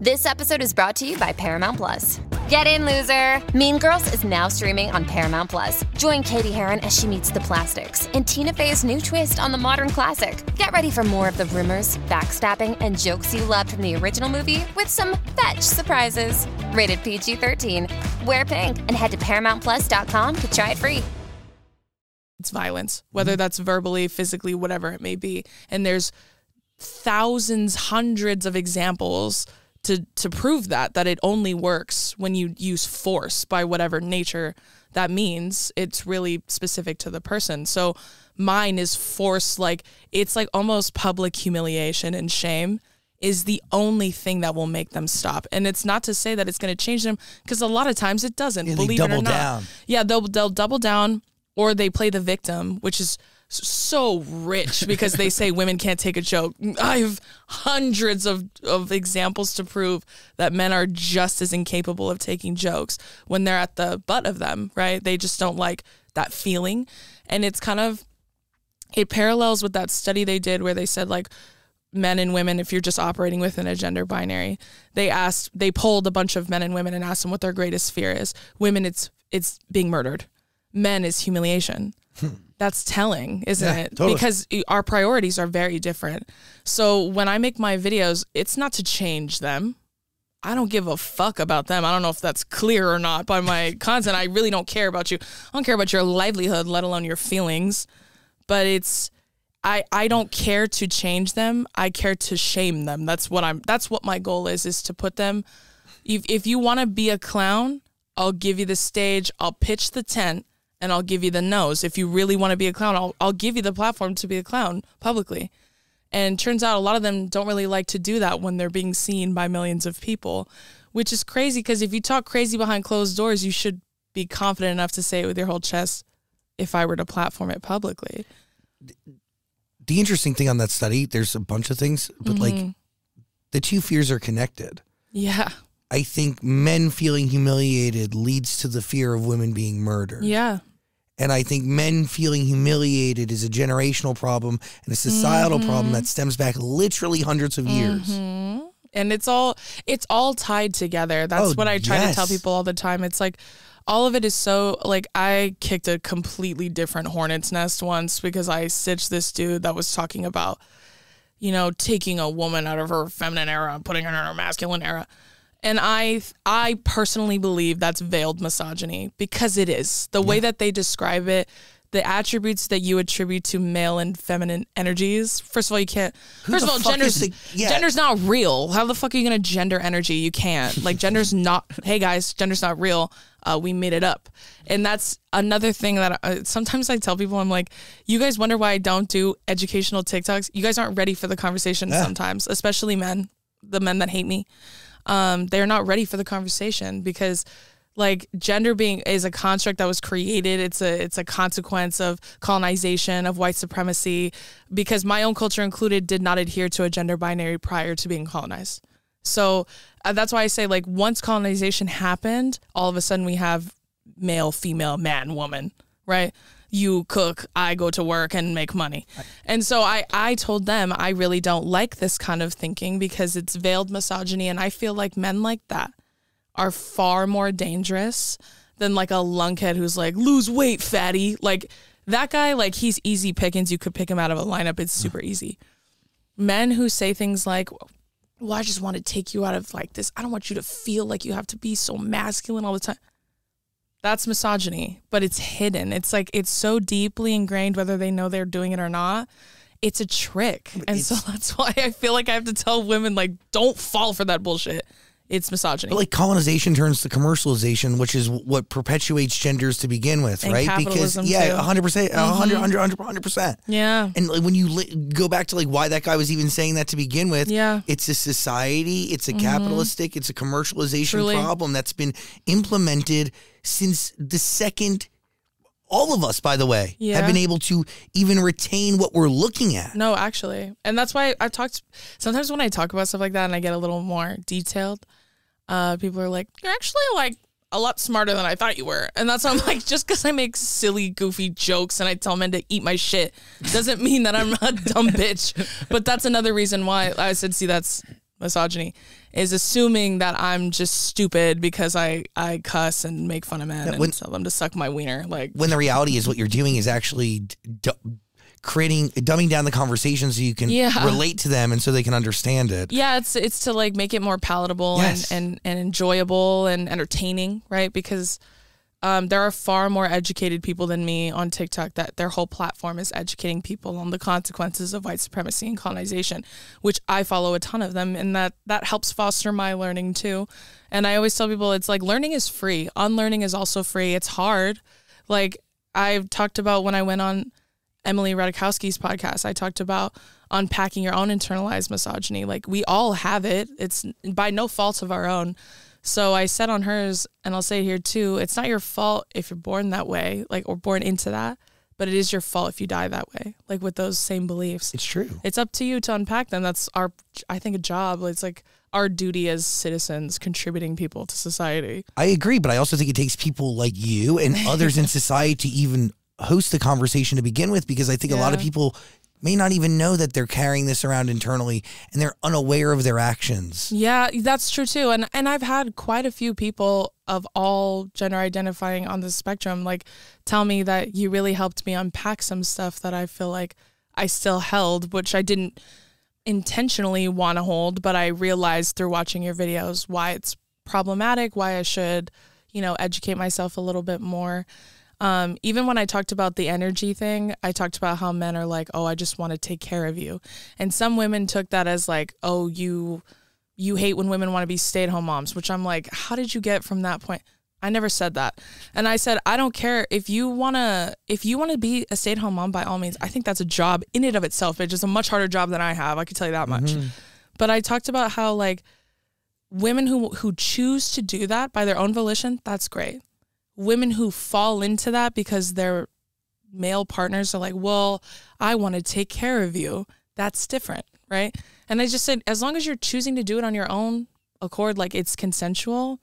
Speaker 4: This episode is brought to you by Paramount Plus. Get in, loser! Mean Girls is now streaming on Paramount Plus. Join Cady Heron as she meets the plastics in Tina Fey's new twist on the modern classic. Get ready for more of the rumors, backstabbing, and jokes you loved from the original movie with some fetch surprises. Rated PG 13. Wear pink and head to ParamountPlus.com to try it free.
Speaker 3: it's violence, whether mm-hmm. that's verbally, physically, whatever it may be. And there's thousands, hundreds of examples to to prove that that it only works when you use force by whatever nature that means. It's really specific to the person. So mine is force like it's like almost public humiliation and shame is the only thing that will make them stop. And it's not to say that it's going to change them because a lot of times it doesn't.
Speaker 1: Yeah,
Speaker 3: believe it or not.
Speaker 1: down.
Speaker 3: Yeah, they'll they'll double down or they play the victim, which is so rich because they say women can't take a joke. I have hundreds of, of examples to prove that men are just as incapable of taking jokes when they're at the butt of them, right? They just don't like that feeling. And it's kind of it parallels with that study they did where they said like men and women if you're just operating within a gender binary they asked they polled a bunch of men and women and asked them what their greatest fear is women it's it's being murdered men is humiliation that's telling isn't.
Speaker 1: Yeah,
Speaker 3: it
Speaker 1: totally.
Speaker 3: because our priorities are very different so when i make my videos it's not to change them I don't give a fuck about them. I don't know if that's clear or not by my content. I really don't care about you. I don't care about your livelihood, let alone your feelings. But it's I I don't care to change them. I care to shame them. That's what I'm that's what my goal is is to put them if if you want to be a clown, I'll give you the stage, I'll pitch the tent and I'll give you the nose. If you really want to be a clown, I'll I'll give you the platform to be a clown publicly. And turns out a lot of them don't really like to do that when they're being seen by millions of people, which is crazy because if you talk crazy behind closed doors, you should be confident enough to say it with your whole chest if I were to platform it publicly.
Speaker 1: The interesting thing on that study, there's a bunch of things, but like
Speaker 3: Mm-hmm.
Speaker 1: the two fears are connected.
Speaker 3: Yeah.
Speaker 1: I think men feeling humiliated leads to the fear of women being murdered.
Speaker 3: Yeah.
Speaker 1: And I think men feeling humiliated is a generational problem and a societal
Speaker 3: Mm-hmm.
Speaker 1: problem that stems back literally hundreds of years.
Speaker 3: and it's all it's all tied together that's
Speaker 1: Oh,
Speaker 3: what i try to tell people all the time it's like all of it is so like i kicked a completely different hornet's nest once because i stitched this dude that was talking about you know taking a woman out of her feminine era and putting her in her masculine era and i i personally believe that's veiled misogyny because it is the way that they describe it the attributes that you attribute to male and feminine energies. First of all, you can't. first of all, gender's
Speaker 1: the- yeah.
Speaker 3: gender's not real. How the fuck are you gonna gender energy? You can't. Like gender's not. hey guys, gender's not real. Uh, we made it up, and that's another thing that uh, sometimes I tell people. I'm like, you guys wonder why I don't do educational TikToks. You guys aren't ready for the conversation sometimes, especially men. The men that hate me, um, they're not ready for the conversation because like gender being is a construct that was created. It's a it's a consequence of colonization of white supremacy because my own culture included did not adhere to a gender binary prior to being colonized. So uh, that's why i say like once colonization happened all of a sudden we have male female man woman right you cook i go to work and make money. And so i i told them i really don't like this kind of thinking because it's veiled misogyny and i feel like men like that are far more dangerous than like a lunkhead who's like lose weight fatty. Like that guy like he's easy pickings. You could pick him out of a lineup. It's super easy. Men who say things like well i just want to take you out of like this. I don't want you to feel like you have to be so masculine all the time that's misogyny but it's hidden. It's like it's so deeply ingrained whether they know they're doing it or not. It's a trick. And so that's why i feel like i have to tell women like don't fall for that bullshit it's misogyny
Speaker 1: But like colonization turns to commercialization, which is what perpetuates genders to begin with,
Speaker 3: And
Speaker 1: right? Because yeah,
Speaker 3: too. Mm-hmm.
Speaker 1: 100%, 100, 100, 100 percent.
Speaker 3: yeah
Speaker 1: And like when you li- go back to like why that guy was even saying that to begin with,
Speaker 3: Yeah. Mm-hmm.
Speaker 1: it's a society, it's a capitalistic, it's a commercialization
Speaker 3: Truly.
Speaker 1: problem that's been implemented since the second. All of us, by the way, have been able to even retain what we're looking at.
Speaker 3: No, actually. And that's why I've talked sometimes when I talk about stuff like that and I get a little more detailed, uh, people are like, You're actually like a lot smarter than I thought you were. And that's why I'm like, just because I make silly, goofy jokes and I tell men to eat my shit doesn't mean that I'm a dumb bitch. But that's another reason why I said, see, that's misogyny, is assuming that I'm just stupid because I, I cuss and make fun of men and
Speaker 1: when-
Speaker 3: tell them to suck my wiener. Like,
Speaker 1: When the reality is, what you're doing is actually creating, dumbing down the conversation so you can
Speaker 3: Yeah.
Speaker 1: relate to them and so they can understand it.
Speaker 3: Yeah, it's it's to like make it more palatable
Speaker 1: Yes.
Speaker 3: and, and and enjoyable and entertaining, right? Because um, there are far more educated people than me on TikTok that their whole platform is educating people on the consequences of white supremacy and colonization, which I follow a ton of them, and that that helps foster my learning too. And I always tell people it's like learning is free, unlearning is also free. It's hard. Like I've talked about when I went on Emily Ratajkowski's podcast, I talked about unpacking your own internalized misogyny. Like we all have it. It's by no fault of our own. So I said on hers, and I'll say it here too, it's not your fault if you're born that way, like or born into that, but it is your fault if you die that way, like with those same beliefs.
Speaker 1: It's true.
Speaker 3: It's up to you to unpack them. That's our, I think, a job. It's like our duty as citizens, contributing people to society.
Speaker 1: I agree, but I also think it takes people like you and others in society to even host the conversation to begin with because I think a lot of people may not even know that they're carrying this around internally and they're unaware of their actions.
Speaker 3: Yeah, that's true too. And and I've had quite a few people of all gender identifying on the spectrum like tell me that you really helped me unpack some stuff that I feel like I still held, which I didn't intentionally want to hold, but I realized through watching your videos why it's problematic, why I should, you know, educate myself a little bit more. Um, even when I talked about the energy thing, I talked about how men are like, "Oh, I just want to take care of you," and some women took that as like, "Oh, you, you hate when women want to be stay-at-home moms," which I'm like, "How did you get from that point?" I never said that, and I said, "I don't care if you wanna, if you want to be a stay-at-home mom, by all means. I think that's a job in and of itself. It's just a much harder job than I have. I can tell you that much." But I talked about how like women who who choose to do that by their own volition, that's great. Women who fall into that because their male partners are like, "Well, I want to take care of you." That's different, right? And I just said as long as you're choosing to do it on your own accord like it's consensual,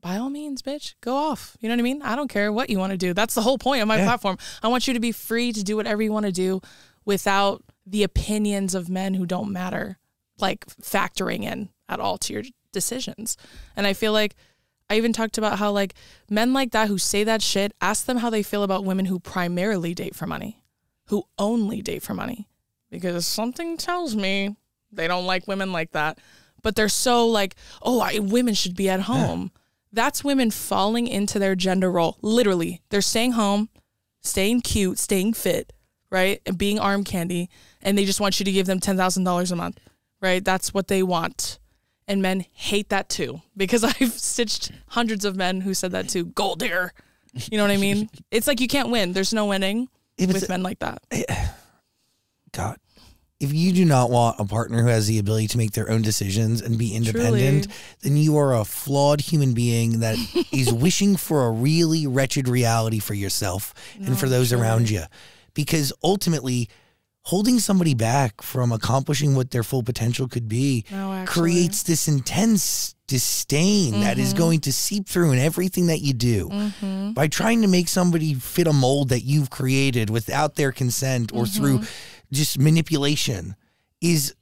Speaker 3: by all means, bitch, go off. You know what I mean? I don't care what you want to do. That's the whole point of my
Speaker 1: Yeah.
Speaker 3: platform. I want you to be free to do whatever you want to do without the opinions of men who don't matter like factoring in at all to your decisions. And I feel like I even talked about how like men like that who say that shit, ask them how they feel about women who primarily date for money, who only date for money. Because something tells me they don't like women like that. But they're so like, oh, I, women should be at home. That's women falling into their gender role. Literally, they're staying home, staying cute, staying fit, right? And being arm candy. And they just want you to give them $10,000 a month, right? That's what they want. And men hate that too because I've stitched hundreds of men who said that too. Gold digger. You know what I mean? It's like you can't win. There's no winning
Speaker 1: If
Speaker 3: with men like that.
Speaker 1: God, if you do not want a partner who has the ability to make their own decisions and be independent,
Speaker 3: Truly.
Speaker 1: then you are a flawed human being that is wishing for a really wretched reality for yourself and for those around you. Because ultimately, holding somebody back from accomplishing what their full potential could be
Speaker 3: No,
Speaker 1: creates this intense disdain that is going to seep through in everything that you do
Speaker 3: Mm-hmm.
Speaker 1: by trying to make somebody fit a mold that you've created without their consent or through
Speaker 3: Mm-hmm.
Speaker 1: just manipulation is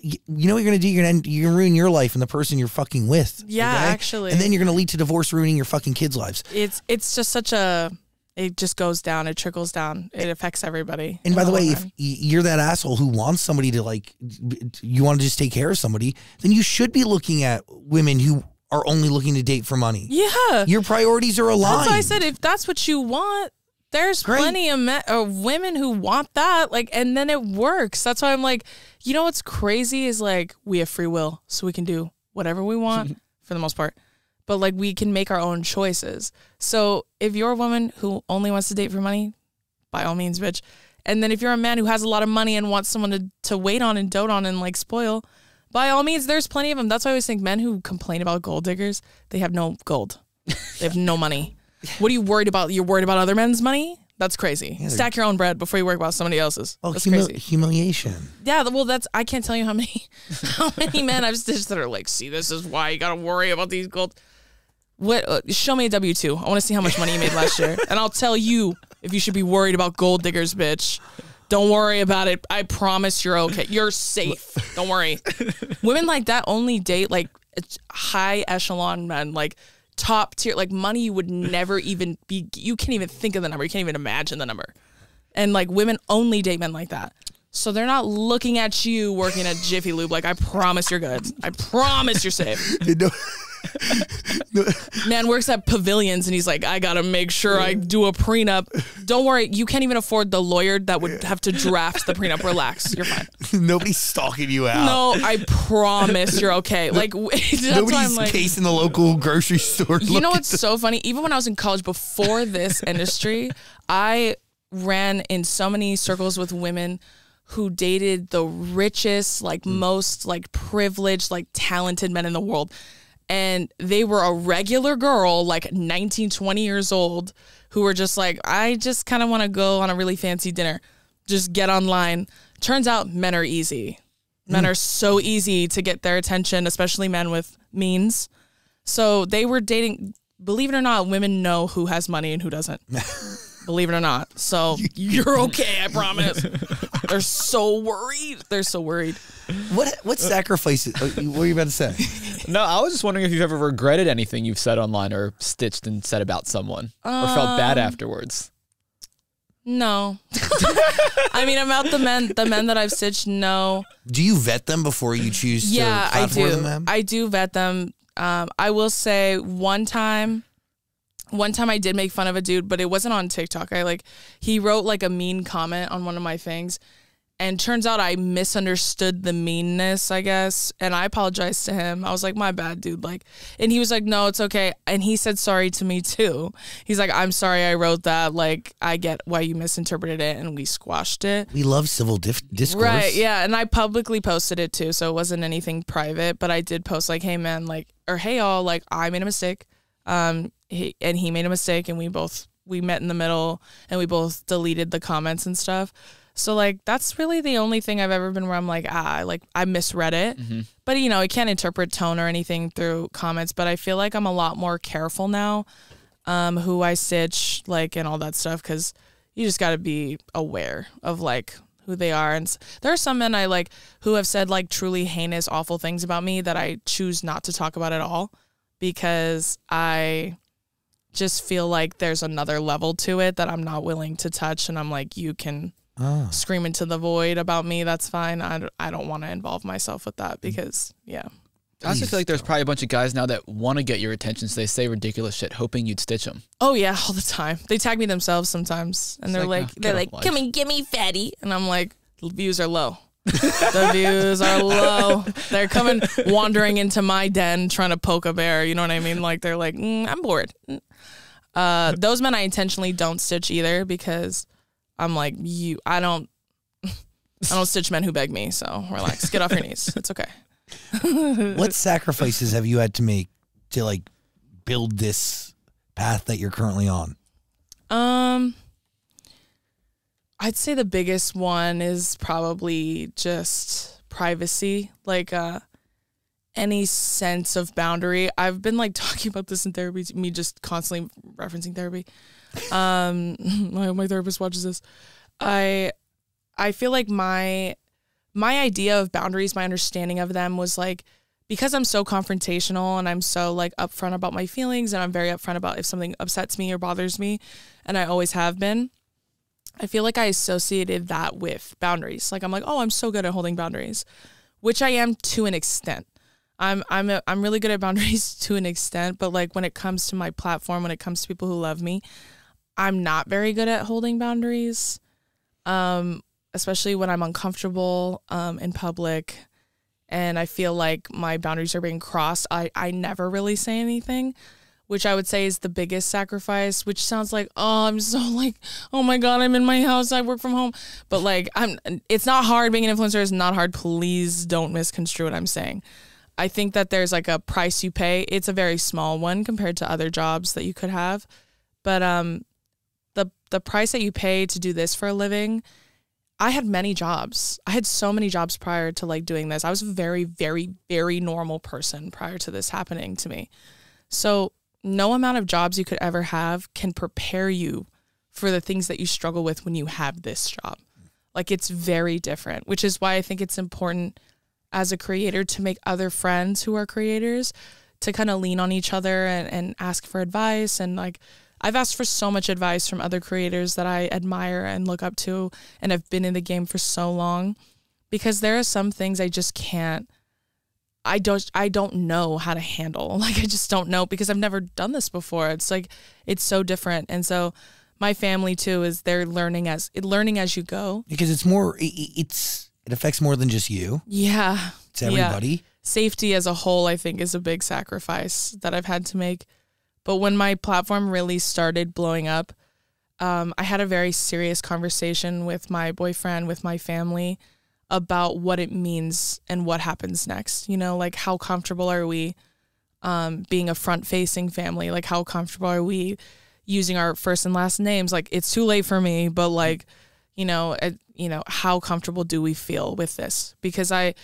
Speaker 1: you know what you're gonna do you're gonna you're gonna ruin your life and the person you're fucking with
Speaker 3: Yeah, actually.
Speaker 1: and then you're gonna lead to divorce ruining your fucking kids lives
Speaker 3: It's it's just such a it just goes down, it trickles down. It affects everybody.
Speaker 1: and by the way if you're that asshole who wants somebody to like you want to just take care of somebody then you should be looking at women who are only looking to date for money
Speaker 3: Yeah.
Speaker 1: your priorities are aligned
Speaker 3: That's why I said if that's what you want, there's
Speaker 1: Great.
Speaker 3: plenty of men or women who want that. Like, and then it works. That's why I'm like, you know what's crazy is like we have free will, so we can do whatever we want for the most part. But like we can make our own choices. So if you're a woman who only wants to date for money, by all means, bitch. And then if you're a man who has a lot of money and wants someone to, to wait on and dote on and like spoil, by all means, there's plenty of them. That's why I always think men who complain about gold diggers, they have no gold. They have no money. What are you worried about? You're worried about other men's money? That's crazy. Stack your own bread before you worry about somebody else's.
Speaker 1: oh
Speaker 3: That's
Speaker 1: humil-
Speaker 3: crazy.
Speaker 1: humiliation
Speaker 3: Yeah, well, that's I can't tell you how many how many men I've stitched that are like, see, this is why you gotta worry about these gold. What? Uh, show me a W two. I want to see how much money you made last year, and I'll tell you if you should be worried about gold diggers, bitch. Don't worry about it. I promise you're okay. You're safe. Don't worry. Women like that only date like high echelon men, like top tier, like money you would never even be. You can't even think of the number. You can't even imagine the number. And like women only date men like that. So they're not looking at you working at Jiffy Lube. Like I promise you're good. I promise you're safe. Man works at pavilions and he's like, I gotta make sure I do a prenup. Don't worry, you can't even afford the lawyer that would have to draft the prenup. Relax, you're fine.
Speaker 1: nobody's stalking you out
Speaker 3: No, I promise you're okay. Like that's why I'm
Speaker 1: Nobody's
Speaker 3: like,
Speaker 1: casing the local grocery store.
Speaker 3: you know what's so funny? Even when I was in college before this industry, I ran in so many circles with women who dated the richest, like mm. most like privileged, like talented men in the world. And they were a regular girl, like 19, 20 years old, who were just like, I just kind of want to go on a really fancy dinner. Just get online. Turns out men are easy. Men hmm. are so easy to get their attention, especially men with means. So they were dating, believe it or not, women know who has money and who doesn't. believe it or not. So you're okay, I promise. They're so worried. They're so worried.
Speaker 1: What what sacrifices? uh, what were you about to say?
Speaker 5: No, I was just wondering if you've ever regretted anything you've said online or stitched and said about someone or felt bad
Speaker 3: Um,
Speaker 5: afterwards.
Speaker 3: No. I mean about the men the men that I've stitched, no.
Speaker 1: Do you vet them before you choose
Speaker 3: Yeah,
Speaker 1: to
Speaker 3: I
Speaker 1: platform
Speaker 3: do.
Speaker 1: them?
Speaker 3: I do vet them. Um, I will say one time, one time I did make fun of a dude, but it wasn't on TikTok. I like he wrote like a mean comment on one of my things, and turns out I misunderstood the meanness, I guess, and I apologized to him. I was like, "My bad, dude." Like, and he was like, "No, it's okay," and he said sorry to me too. He's like, "I'm sorry I wrote that. Like, I get why you misinterpreted it, and we squashed it."
Speaker 1: we love civil dif- discourse.
Speaker 3: Right, yeah, and I publicly posted it too, so it wasn't anything private, but I did post like, "Hey man, like or hey all, like I made a mistake." Um he, and he made a mistake and we both we met in the middle and we both deleted the comments and stuff. So like that's really the only thing I've ever been where I'm like, ah, like I misread it. But you know, I can't interpret tone or anything through comments, but I feel like I'm a lot more careful now um who I stitch like and all that stuff cuz you just got to be aware of like who they are and there are some men I like who have said like truly heinous awful things about me that I choose not to talk about at all because I just feel like there's another level to it that I'm not willing to touch and I'm like you can
Speaker 1: Oh.
Speaker 3: scream into the void about me that's fine I don't, I don't want to involve myself with that because yeah
Speaker 5: I also feel like there's probably a bunch of guys now that want to get your attention, so they say ridiculous shit, hoping you'd stitch them.
Speaker 3: Oh yeah, all the time. They tag me themselves sometimes, and they're
Speaker 5: like,
Speaker 3: like,
Speaker 5: "Oh,
Speaker 3: they're like, come and get me, fatty, and I'm like, the views are low. The views are low. They're coming wandering into my den trying to poke a bear. You know what I mean? Like they're like, mm, I'm bored. Uh, those men I intentionally don't stitch either because I'm like, you. I don't. I don't stitch men who beg me. So relax, get off your knees. It's okay.
Speaker 1: what sacrifices have you had to make to like build this path that you're currently on?
Speaker 3: Um, I'd say the biggest one is probably just privacy, like uh, any sense of boundary. I've been like talking about this in therapy, me just constantly referencing therapy. Um, my, my therapist watches this. I, I feel like my, my idea of boundaries, my understanding of them was like, because I'm so confrontational and I'm so like upfront about my feelings and I'm very upfront about if something upsets me or bothers me, and I always have been. I feel like I associated that with boundaries. Like I'm like, oh, I'm so good at holding boundaries, which I am to an extent. I'm I'm a, I'm really good at boundaries to an extent, but like when it comes to my platform, when it comes to people who love me, I'm not very good at holding boundaries. Um, especially when I'm uncomfortable um, in public and I feel like my boundaries are being crossed, I, I never really say anything, which I would say is the biggest sacrifice, which sounds like, oh, I'm so like, oh my God, I'm in my house, I work from home. But like, I'm, it's not hard being an influencer, is not hard. Please don't misconstrue what I'm saying. I think that there's like a price you pay. It's a very small one compared to other jobs that you could have. But um, the the price that you pay to do this for a living I had many jobs. I had so many jobs prior to like doing this. I was a very, very, very normal person prior to this happening to me. So, no amount of jobs you could ever have can prepare you for the things that you struggle with when you have this job. Like, it's very different, which is why I think it's important as a creator to make other friends who are creators to kind of lean on each other and, and ask for advice and like I've asked for so much advice from other creators that I admire and look up to and have been in the game for so long because there are some things I just can't I don't I don't know how to handle. Like I just don't know because I've never done this before. It's like it's so different. And so my family too is they're learning as learning as you go.
Speaker 1: Because it's more, it's it affects more than just you.
Speaker 3: Yeah.
Speaker 1: It's
Speaker 3: Yeah.
Speaker 1: everybody.
Speaker 3: safety as a whole i think is a big sacrifice that i've had to make but when my platform really started blowing up um, I had a very serious conversation with my boyfriend, with my family about what it means and what happens next. You know, like how comfortable are we um, being a front facing family? Like, how comfortable are we using our first and last names? Like, it's too late for me, but like, you know, uh, you know, how comfortable do we feel with this? Because I,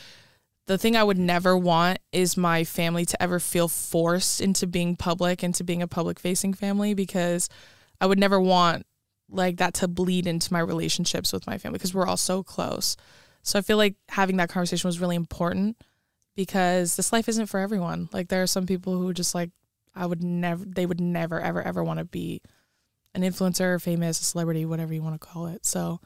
Speaker 3: the thing I would never want is my family to ever feel forced into being public, into being a public facing family, because I would never want like that to bleed into my relationships with my family because we're all so close. So I feel like having that conversation was really important because this life isn't for everyone. Like there are some people who just like I would never they would never ever ever want to be an influencer, famous, a celebrity, whatever you want to call it. So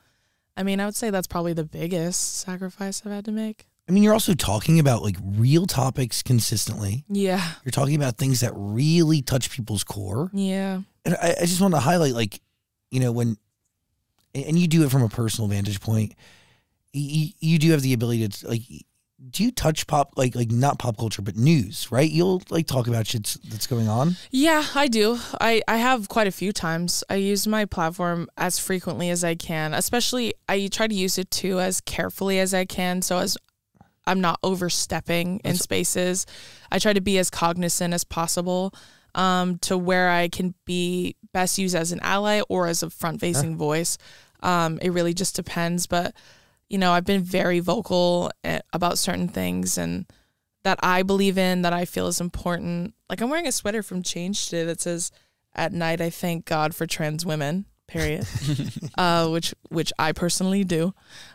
Speaker 3: I mean, I would say that's probably the biggest sacrifice I've had to make.
Speaker 1: I mean, you're also talking about like real topics consistently.
Speaker 3: Yeah.
Speaker 1: You're talking about things that really touch people's core.
Speaker 3: Yeah.
Speaker 1: And I, I just want to highlight, like, you know, when, and you do it from a personal vantage point, you, you do have the ability to, like, do you touch pop, like, like not pop culture, but news, right? You'll like talk about shit that's going on.
Speaker 3: Yeah, I do. I, I have quite a few times. I use my platform as frequently as I can, especially I try to use it too as carefully as I can. So as I'm not overstepping in spaces, I try to be as cognizant as possible um, to where I can be best used as an ally or as a front facing voice. Um, it really just depends. But, you know, I've been very vocal eh, about certain things and that I believe in, that I feel is important. Like I'm wearing a sweater from Change today that says, At night, I thank God for trans women. Period. uh, which which I personally do,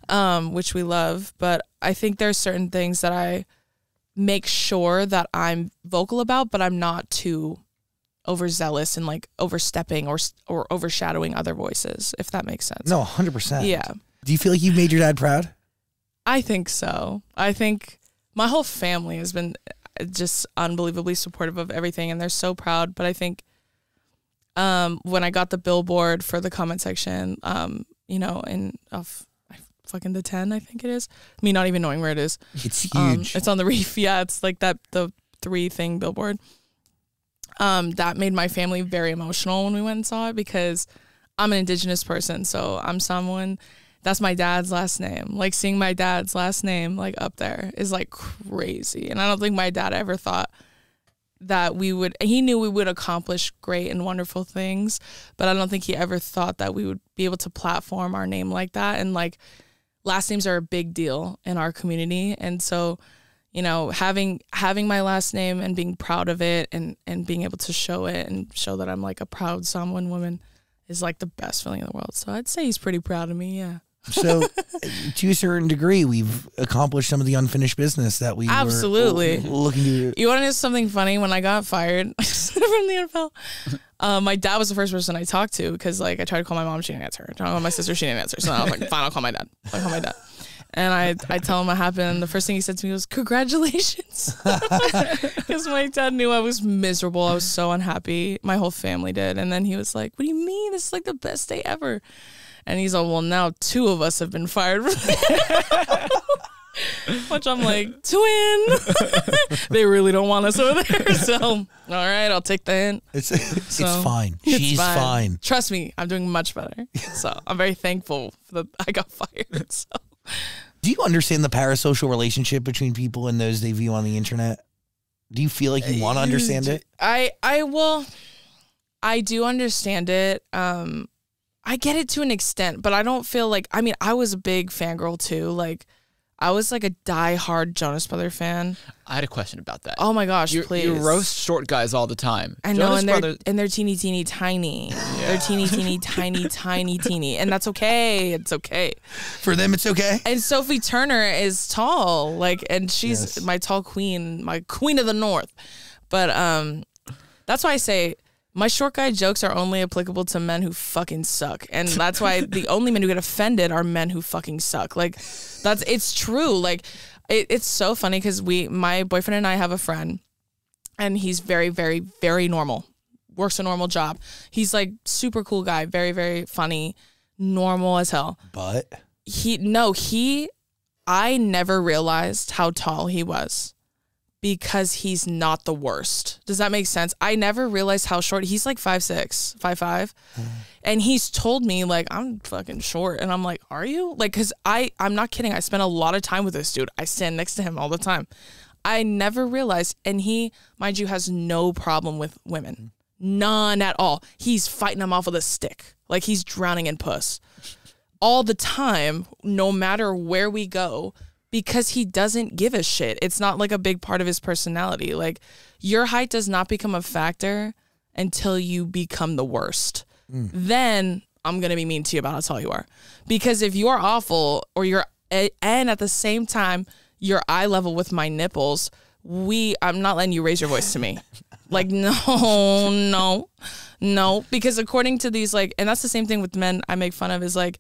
Speaker 3: um, which we love. But I think there's certain things that I make sure that I'm vocal about, but I'm not too overzealous and like overstepping or or overshadowing other voices. If that makes sense.
Speaker 1: No, 100%.
Speaker 3: Yeah.
Speaker 1: Do you feel like you made your dad proud?
Speaker 3: I think so. I think my whole family has been just unbelievably supportive of everything and they're so proud. But I think um, when I got the billboard for the comment section, um, you know, in of fucking the 10, I think it is. Me not even knowing where it is.
Speaker 1: It's
Speaker 3: Um,
Speaker 1: huge.
Speaker 3: it's on the reef. Yeah, it's like that the three thing billboard. Um, that made my family very emotional when we went and saw it because I'm an indigenous person, so I'm someone that's my dad's last name. Like seeing my dad's last name like up there is like crazy. And I don't think my dad ever thought that we would he knew we would accomplish great and wonderful things, but I don't think he ever thought that we would be able to platform our name like that and like last names are a big deal in our community and so you know having having my last name and being proud of it and and being able to show it and show that I'm like a proud Samoan woman is like the best feeling in the world so I'd say he's pretty proud of me yeah
Speaker 1: So, to a certain degree, we've accomplished some of the unfinished business that we
Speaker 3: Absolutely.
Speaker 1: were looking to.
Speaker 3: You want to know something funny? When I got fired from the NFL, uh, my dad was the first person I talked to because like I tried to call my mom, she didn't answer. I tried to call my sister, she didn't answer. So I was like, fine, I'll call my dad. I call my dad. And I, I tell him what happened. And the first thing he said to me was, Congratulations. Because my dad knew I was miserable. I was so unhappy. My whole family did. And then he was like, What do you mean? This is like the best day ever. And he's like, Well, now two of us have been fired. Which I'm like, twin. they really don't want us over there. So, all right, I'll take the hint.
Speaker 1: It's it's
Speaker 3: So,
Speaker 1: fine.
Speaker 3: it's
Speaker 1: She's fine.
Speaker 3: Trust me, I'm doing much better. So I'm very thankful that I got fired. So
Speaker 1: Do you understand the parasocial relationship between people and those they view on the internet? Do you feel like you want to understand it?
Speaker 3: I I will I do understand it. Um I get it to an extent, but I don't feel like I mean, I was a big fangirl too. Like I was like a die-hard Jonas Brother fan.
Speaker 5: I had a question about that.
Speaker 3: Oh my gosh,
Speaker 5: you,
Speaker 3: please.
Speaker 5: you roast short guys all the time.
Speaker 3: I know,
Speaker 5: Jonas
Speaker 3: and they're
Speaker 5: Brothers-
Speaker 3: and they're teeny, teeny, tiny. They're teeny, teeny, tiny, tiny, teeny, and that's okay. It's okay.
Speaker 1: For them, it's okay.
Speaker 3: And Sophie Turner is tall, like, and she's
Speaker 1: Yes.
Speaker 3: my tall queen, my queen of the north. But um, that's why I say my short guy jokes are only applicable to men who fucking suck, and that's why the only men who get offended are men who fucking suck. Like, that's it's true. Like, it, it's so funny because we, my boyfriend and I have a friend, and he's very, very, very normal. Works a normal job. He's like super cool guy, very, very funny, normal as hell
Speaker 1: But
Speaker 3: he no he i never realized how tall he was because he's not the worst. Does that make sense? I never realized how short he's like five six, five five, mm-hmm. and he's told me like I'm fucking short, and I'm like, are you? Like, cause I I'm not kidding. I spent a lot of time with this dude. I stand next to him all the time. I never realized, and he, mind you, has no problem with women, mm-hmm. none at all. He's fighting them off with a stick, like he's drowning in puss all the time, no matter where we go, because he doesn't give a shit. It's not like a big part of his personality. Like your height does not become a factor until you become the worst. Mm. Then I'm gonna be mean to you about how tall you are, because if you're awful or you're and at the same time you're eye level with my nipples, we I'm not letting you raise your voice to me. Like no, no, no, because according to these like, and that's the same thing with men. I make fun of is like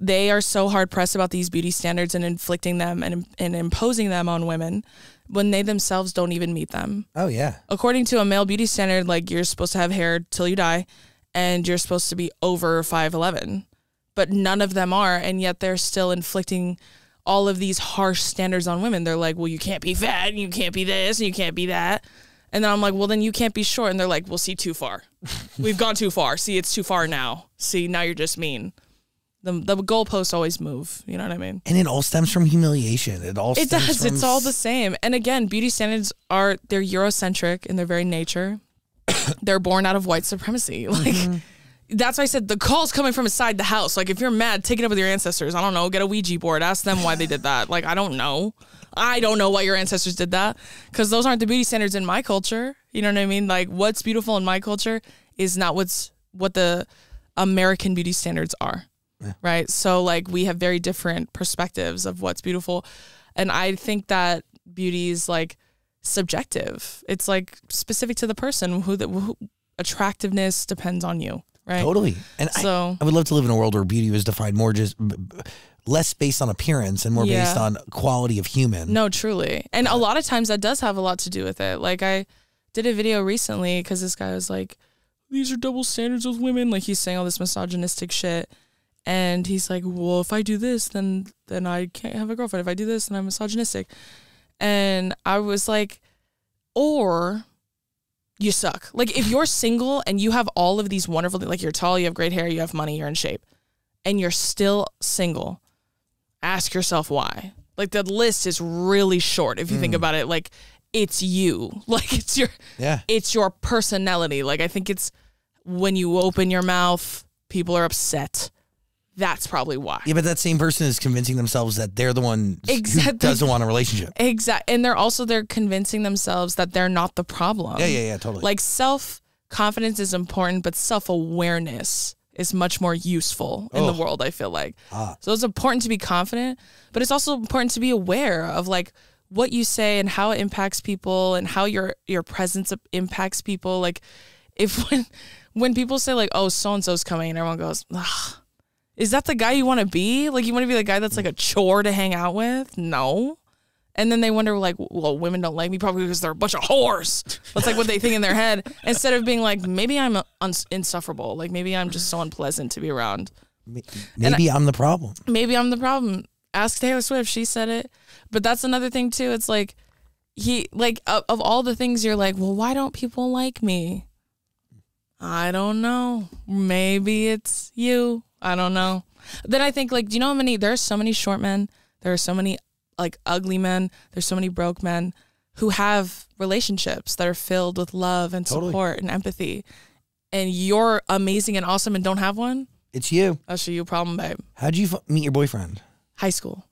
Speaker 3: they are so hard pressed about these beauty standards and inflicting them and, and imposing them on women when they themselves don't even meet them.
Speaker 1: Oh yeah.
Speaker 3: According to a male beauty standard, like you're supposed to have hair till you die and you're supposed to be over 5'11, but none of them are. And yet they're still inflicting all of these harsh standards on women. They're like, well, you can't be fat and you can't be this and you can't be that. And then I'm like, well, then you can't be short. And they're like, we'll see, too far. We've gone too far. See, it's too far now. See, now you're just mean. The, the goalposts always move. You know what I mean?
Speaker 1: And it all stems from humiliation. It all
Speaker 3: It does. It's all the same. And again, beauty standards are they're Eurocentric in their very nature. they're born out of white supremacy. Like mm-hmm. that's why I said the call's coming from inside the house. Like if you're mad, take it up with your ancestors. I don't know. Get a Ouija board. Ask them why they did that. Like I don't know. I don't know why your ancestors did that because those aren't the beauty standards in my culture. You know what I mean? Like what's beautiful in my culture is not what's what the American beauty standards are. Right. So like we have very different perspectives of what's beautiful. And I think that beauty is like subjective. It's like specific to the person who the who, attractiveness depends on you. Right.
Speaker 1: Totally. And
Speaker 3: So-
Speaker 1: I would love to live in a world where beauty was defined more just less based on appearance and more
Speaker 3: Yeah.
Speaker 1: based on quality of human.
Speaker 3: No, truly. And a lot of times that does have a lot to do with it. Like I did a video recently because this guy was like, these are double standards with women. Like he's saying all this misogynistic shit. And he's like, well, if I do this, then then I can't have a girlfriend. If I do this, then I'm misogynistic. And I was like, or you suck. Like if you're single and you have all of these wonderful like you're tall, you have great hair, you have money, you're in shape, and you're still single, ask yourself why. Like the list is really short if you think hmm. about it. Like it's you. Like it's your
Speaker 1: Yeah.
Speaker 3: it's your personality. Like I think it's when you open your mouth, people are upset. That's probably why.
Speaker 1: Yeah, but that same person is convincing themselves that they're the one who doesn't want a relationship.
Speaker 3: Exactly. And they're also they're convincing themselves that they're not the problem.
Speaker 1: Yeah, yeah, yeah, totally.
Speaker 3: Like self confidence is important, but self awareness is much more useful in the
Speaker 1: Oh.
Speaker 3: world, I feel like.
Speaker 1: Ah.
Speaker 3: So it's important to be confident, but it's also important to be aware of like what you say and how it impacts people and how your your presence impacts people. Like if when when people say like, oh, so and so's coming and everyone goes, Ugh, is that the guy you want to be? Like you want to be the guy that's like a chore to hang out with? No. And then they wonder, like, well, women don't like me probably because they're a bunch of whores. That's like what they think in their head. Instead of being like, maybe I'm insufferable. Like, maybe I'm just so unpleasant to be around.
Speaker 1: Maybe I'm the problem.
Speaker 3: Maybe I'm the problem. Ask Taylor Swift. She said it. But that's another thing, too. It's like, he, like, of, of all the things you're like, well, why don't people like me? I don't know. Maybe it's you. I don't know. Then I think, like, do you know how many, there are so many short men. There are so many, like, ugly men. There's so many broke men who have relationships that are filled with love and
Speaker 1: Totally.
Speaker 3: support and empathy. And you're amazing and awesome and don't have one?
Speaker 1: It's you.
Speaker 3: That's your problem, babe.
Speaker 1: How'd you f- meet your boyfriend?
Speaker 3: High school.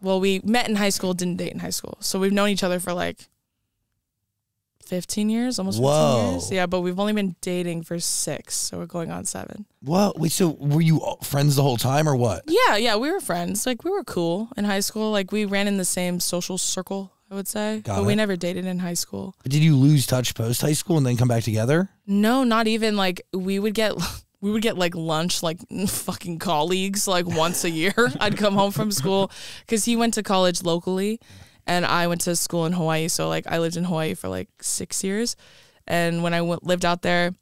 Speaker 3: Well, we met in high school, didn't date in high school. So we've known each other for like 15 years, almost 15 years. Yeah, but we've only been dating for six. So we're going on seven.
Speaker 1: Well, wait, so were you friends the whole time or what?
Speaker 3: Yeah, yeah, we were friends. Like we were cool in high school. Like we ran in the same social circle, I would say.
Speaker 1: Got
Speaker 3: but we never dated in high school.
Speaker 1: Did you lose touch post high school and then come back together?
Speaker 3: No, not even like we would get we would get like lunch like fucking colleagues like once a year. I'd come home from school cuz he went to college locally and I went to school in Hawaii. So like I lived in Hawaii for like 6 years. And when I lived out there,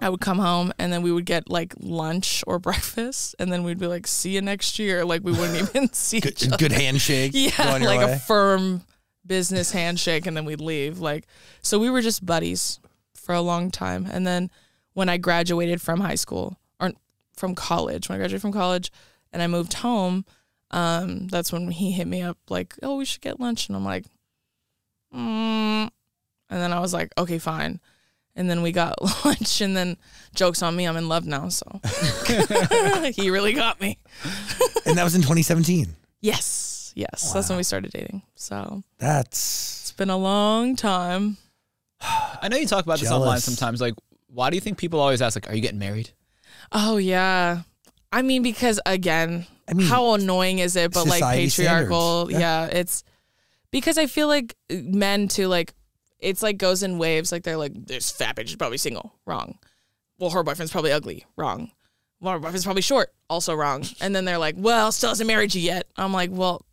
Speaker 3: I would come home and then we would get like lunch or breakfast and then we'd be like see you next year like we wouldn't even see each
Speaker 1: Good,
Speaker 3: other.
Speaker 1: good handshake.
Speaker 3: Yeah,
Speaker 1: go on your
Speaker 3: like
Speaker 1: way.
Speaker 3: a firm business handshake and then we'd leave. Like, so we were just buddies for a long time. And then when I graduated from high school or from college, when I graduated from college and I moved home, um, that's when he hit me up like, oh, we should get lunch. And I'm like, mm. and then I was like, okay, fine. And then we got lunch, and then jokes on me, I'm in love now. So he really got me.
Speaker 1: and that was in 2017.
Speaker 3: Yes, yes, that's when we started dating. So
Speaker 1: That's
Speaker 3: it's been a long time.
Speaker 5: I know you talk about this online sometimes. Like, why do you think people always ask, like, are you getting married?
Speaker 3: Oh yeah. I mean, because again,
Speaker 1: I mean,
Speaker 3: how annoying is it? But like patriarchal,
Speaker 1: standards.
Speaker 3: yeah. It's because I feel like men too, like it's like goes in waves. Like they're like, this fat bitch is probably single, wrong. Well, her boyfriend's probably ugly, wrong. Well, her boyfriend's probably short, also wrong. And then they're like, well, still hasn't married you yet. I'm like, well,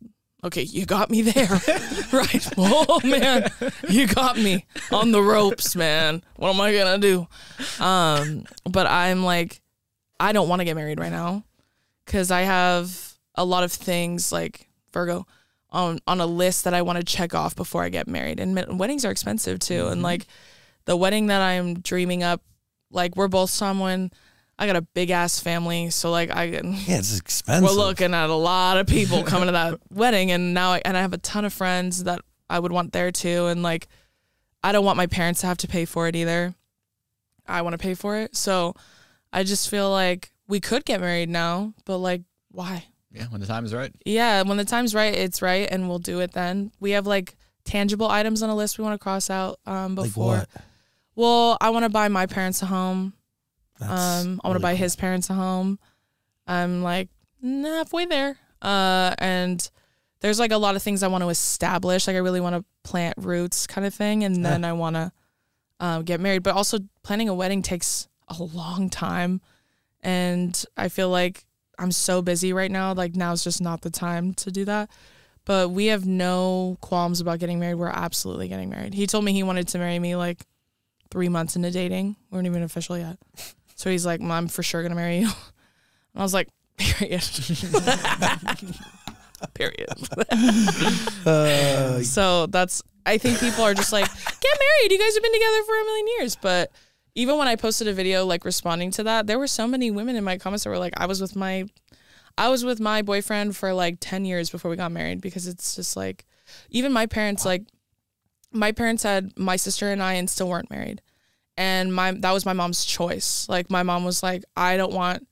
Speaker 3: okay, you got me there, right? Oh man, you got me on the ropes, man. What am I gonna do? Um, but I'm like, I don't want to get married right now because I have a lot of things like Virgo on on a list that I want to check off before I get married. And weddings are expensive too. And mm-hmm. like the wedding that I'm dreaming up, like we're both Samoan. I got a big ass family, so like I can.
Speaker 1: yeah, it's expensive.
Speaker 3: We're looking at a lot of people coming to that wedding, and now I, and I have a ton of friends that I would want there too, and like I don't want my parents to have to pay for it either. I want to pay for it, so I just feel like we could get married now, but like why?
Speaker 5: Yeah, when the time is right.
Speaker 3: Yeah, when the time's right, it's right, and we'll do it then. We have like tangible items on a list we want to cross out um,
Speaker 1: like
Speaker 3: before.
Speaker 1: what?
Speaker 3: Well, I want to buy my parents a home.
Speaker 1: That's
Speaker 3: Um, I want to
Speaker 1: really
Speaker 3: buy
Speaker 1: cool.
Speaker 3: his parents a home. I'm like halfway there. Uh, and there's like a lot of things I want to establish. Like I really want to plant roots, kind of thing, and then I want to uh, get married. But also planning a wedding takes a long time, and I feel like I'm so busy right now. Like now's just not the time to do that. But we have no qualms about getting married. We're absolutely getting married. He told me he wanted to marry me like three months into dating. We weren't even official yet. So he's like, "Mom, for sure gonna marry you." And I was like, "Period." Period.
Speaker 1: Uh,
Speaker 3: so that's. I think people are just like, "Get married. You guys have been together for a million years." But even when I posted a video like responding to that, there were so many women in my comments that were like, "I was with my, I was with my boyfriend for like ten years before we got married," because it's just like, even my parents like, my parents had my sister and I and still weren't married and my that was my mom's choice. Like my mom was like, I don't want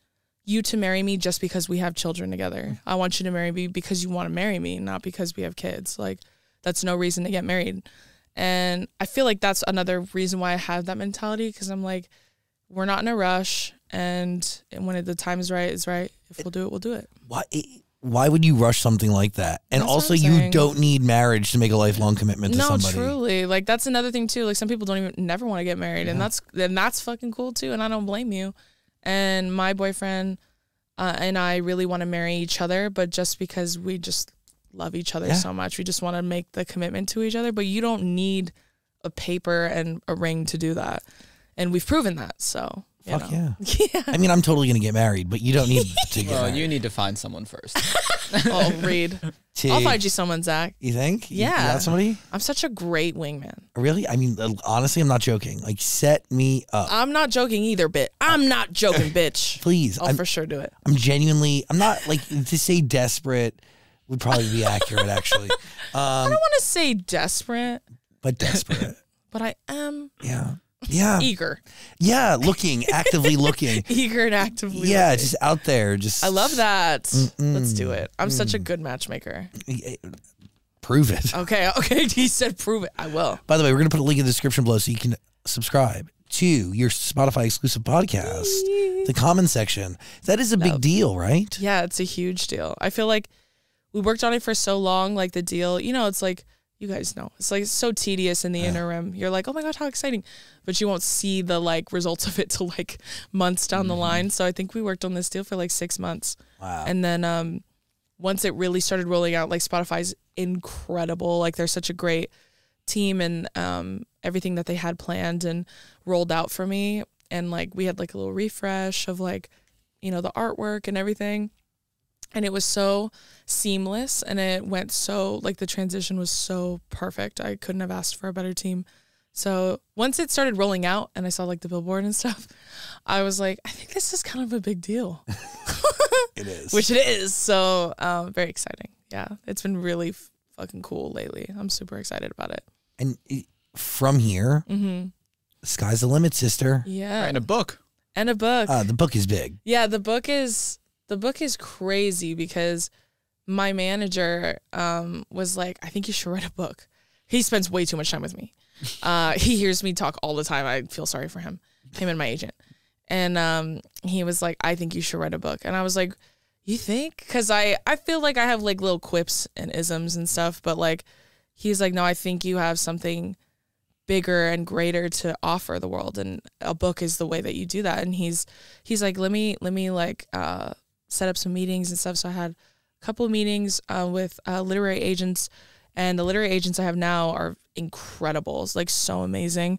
Speaker 3: you to marry me just because we have children together. I want you to marry me because you want to marry me, not because we have kids. Like that's no reason to get married. And I feel like that's another reason why I have that mentality because I'm like, we're not in a rush, and, and when the time is right, is right. If we'll do it, we'll do it.
Speaker 1: why? Why would you rush something like that? And
Speaker 3: That's
Speaker 1: also, you don't need marriage to make a lifelong commitment to
Speaker 3: no,
Speaker 1: somebody.
Speaker 3: truly, like that's another thing too. Like some people don't even never want to get married, and that's and that's fucking cool too. And I don't blame you. And my boyfriend uh, and I really want to marry each other, but just because we just love each other
Speaker 1: Yeah.
Speaker 3: so much, we just want to make the commitment to each other. But you don't need a paper and a ring to do that, and we've proven that. So you
Speaker 1: Fuck
Speaker 3: know.
Speaker 1: yeah.
Speaker 3: yeah.
Speaker 1: I mean, I'm totally gonna get married, but you don't need to get
Speaker 5: Well,
Speaker 1: married.
Speaker 5: you need to find someone first.
Speaker 3: Oh, Reed,
Speaker 1: T,
Speaker 3: I'll find you someone, Zach.
Speaker 1: You think? You- You
Speaker 3: Yeah.
Speaker 1: got somebody?
Speaker 3: I'm such a great wingman.
Speaker 1: Really? I mean, uh, honestly, I'm not joking. Like, set me up,
Speaker 3: I'm not joking either, bit. I'm not joking, bitch.
Speaker 1: please.
Speaker 3: I'll
Speaker 1: I'm,
Speaker 3: for sure do it.
Speaker 1: I'm genuinely. I'm not like to say desperate would probably be accurate, actually.
Speaker 3: I
Speaker 1: Um,
Speaker 3: don't want to say desperate,
Speaker 1: but desperate.
Speaker 3: but I am
Speaker 1: Yeah. Yeah.
Speaker 3: eager,
Speaker 1: Yeah. Looking, actively looking.
Speaker 3: eager and actively.
Speaker 1: Yeah,
Speaker 3: looking.
Speaker 1: just out there. Just
Speaker 3: I love that. Let's do it. I'm such
Speaker 1: Mm.
Speaker 3: a good matchmaker.
Speaker 1: prove it.
Speaker 3: Okay, okay. He said prove it. I will.
Speaker 1: By the way, we're gonna put a link in the description below so you can subscribe to your Spotify exclusive podcast, the comment section. That is a big deal, right?
Speaker 3: Yeah, it's a huge deal. I feel like we worked on it for so long. Like the deal, you know, it's like you guys know, it's like so tedious in the interim. You're like, oh my god, how exciting, but you won't see the like results of it till like months down the line. So I think we worked on this deal for like six months.
Speaker 1: Wow.
Speaker 3: And then um, once it really started rolling out, like Spotify's incredible. Like they're such a great team and um, everything that they had planned and rolled out for me. And like we had like a little refresh of like, you know, the artwork and everything. And it was so seamless and it went so like the transition was so perfect. I couldn't have asked for a better team. So once it started rolling out and I saw like the billboard and stuff, I was like, I think this is kind of a big deal.
Speaker 1: It is.
Speaker 3: which it is. So um, very exciting. Yeah, it's been really f- fucking cool lately. I'm super excited about it.
Speaker 1: and it- from here,
Speaker 3: Mm-hmm.
Speaker 1: sky's the limit, sister.
Speaker 3: Yeah,
Speaker 5: And a book.
Speaker 3: and a book.
Speaker 1: Uh, the book is big.
Speaker 3: yeah, the book is the book is crazy because my manager um, was like, I think you should write a book. He spends way too much time with me. Uh, he hears me talk all the time. I feel sorry for him, him and my agent. And um, he was like, I think you should write a book. And I was like, you think? Because I, I feel like I have like little quips and isms and stuff. But like, he's like, no, I think you have something bigger and greater to offer the world. And a book is the way that you do that. And he's, he's like, let me, let me like uh, set up some meetings and stuff. So I had a couple of meetings uh, with uh, literary agents. And the literary agents I have now are incredible. It's like so amazing.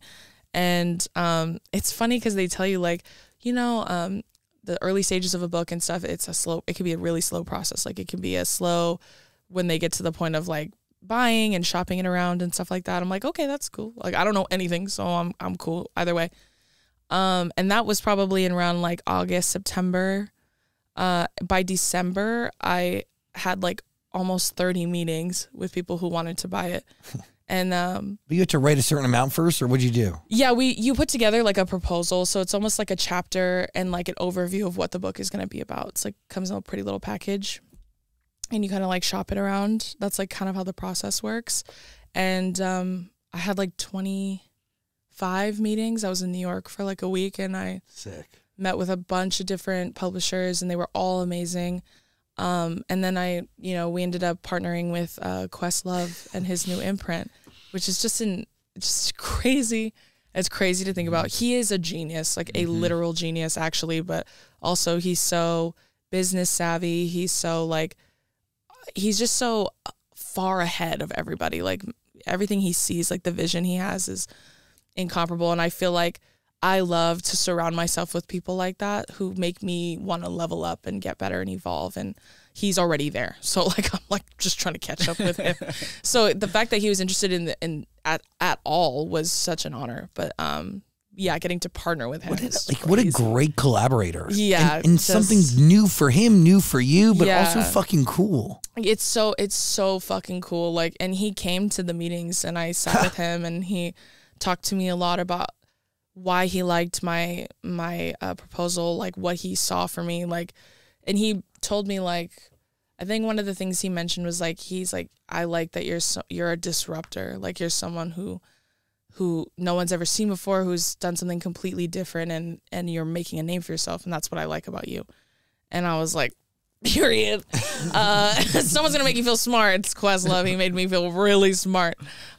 Speaker 3: And um, it's funny because they tell you like, you know, um, the early stages of a book and stuff, it's a slow, it can be a really slow process. Like it can be a slow when they get to the point of like buying and shopping it around and stuff like that. I'm like, okay, that's cool. Like I don't know anything, so I'm I'm cool either way. Um, and that was probably in around like August, September. Uh, by December, I had like almost 30 meetings with people who wanted to buy it. And um,
Speaker 1: But you had to write a certain amount first, or what'd you do?
Speaker 3: yeah, we you put together like a proposal, so it's almost like a chapter and like an overview of what the book is going to be about. It's like comes in a pretty little package, and you kind of like shop it around. That's like kind of how the process works. And um, I had like twenty five meetings. I was in New York for like a week, and I
Speaker 1: Sick.
Speaker 3: Met with a bunch of different publishers, and they were all amazing. Um, and then I, you know, we ended up partnering with uh, Questlove and his new imprint, which is just in just crazy. It's crazy to think about. He is a genius, like a literal genius, actually. But also, he's so business savvy. He's so like, he's just so far ahead of everybody. Like everything he sees, like the vision he has, is incomparable. And I feel like I love to surround myself with people like that who make me want to level up and get better and evolve. And he's already there. So like I'm like just trying to catch up with him. so the fact that he was interested in the, in at at all was such an honor. But um yeah, getting to partner with him.
Speaker 1: What,
Speaker 3: is
Speaker 1: like, what a great collaborator.
Speaker 3: Yeah,
Speaker 1: And, and
Speaker 3: just-
Speaker 1: something new for him, new for you, but also
Speaker 3: Yeah.
Speaker 1: fucking cool.
Speaker 3: it's so it's so fucking cool like and he came to the meetings and i sat with him and he talked to me a lot about why he liked my my uh, proposal like what he saw for me like and he told me like i think one of the things he mentioned was like he's like i like that you're so, you're a disruptor like you're someone who who no one's ever seen before who's done something completely different and and you're making a name for yourself and that's what i like about you and i was like period. Uh, someone's gonna make you feel smart. It's Questlove. He made me feel really smart.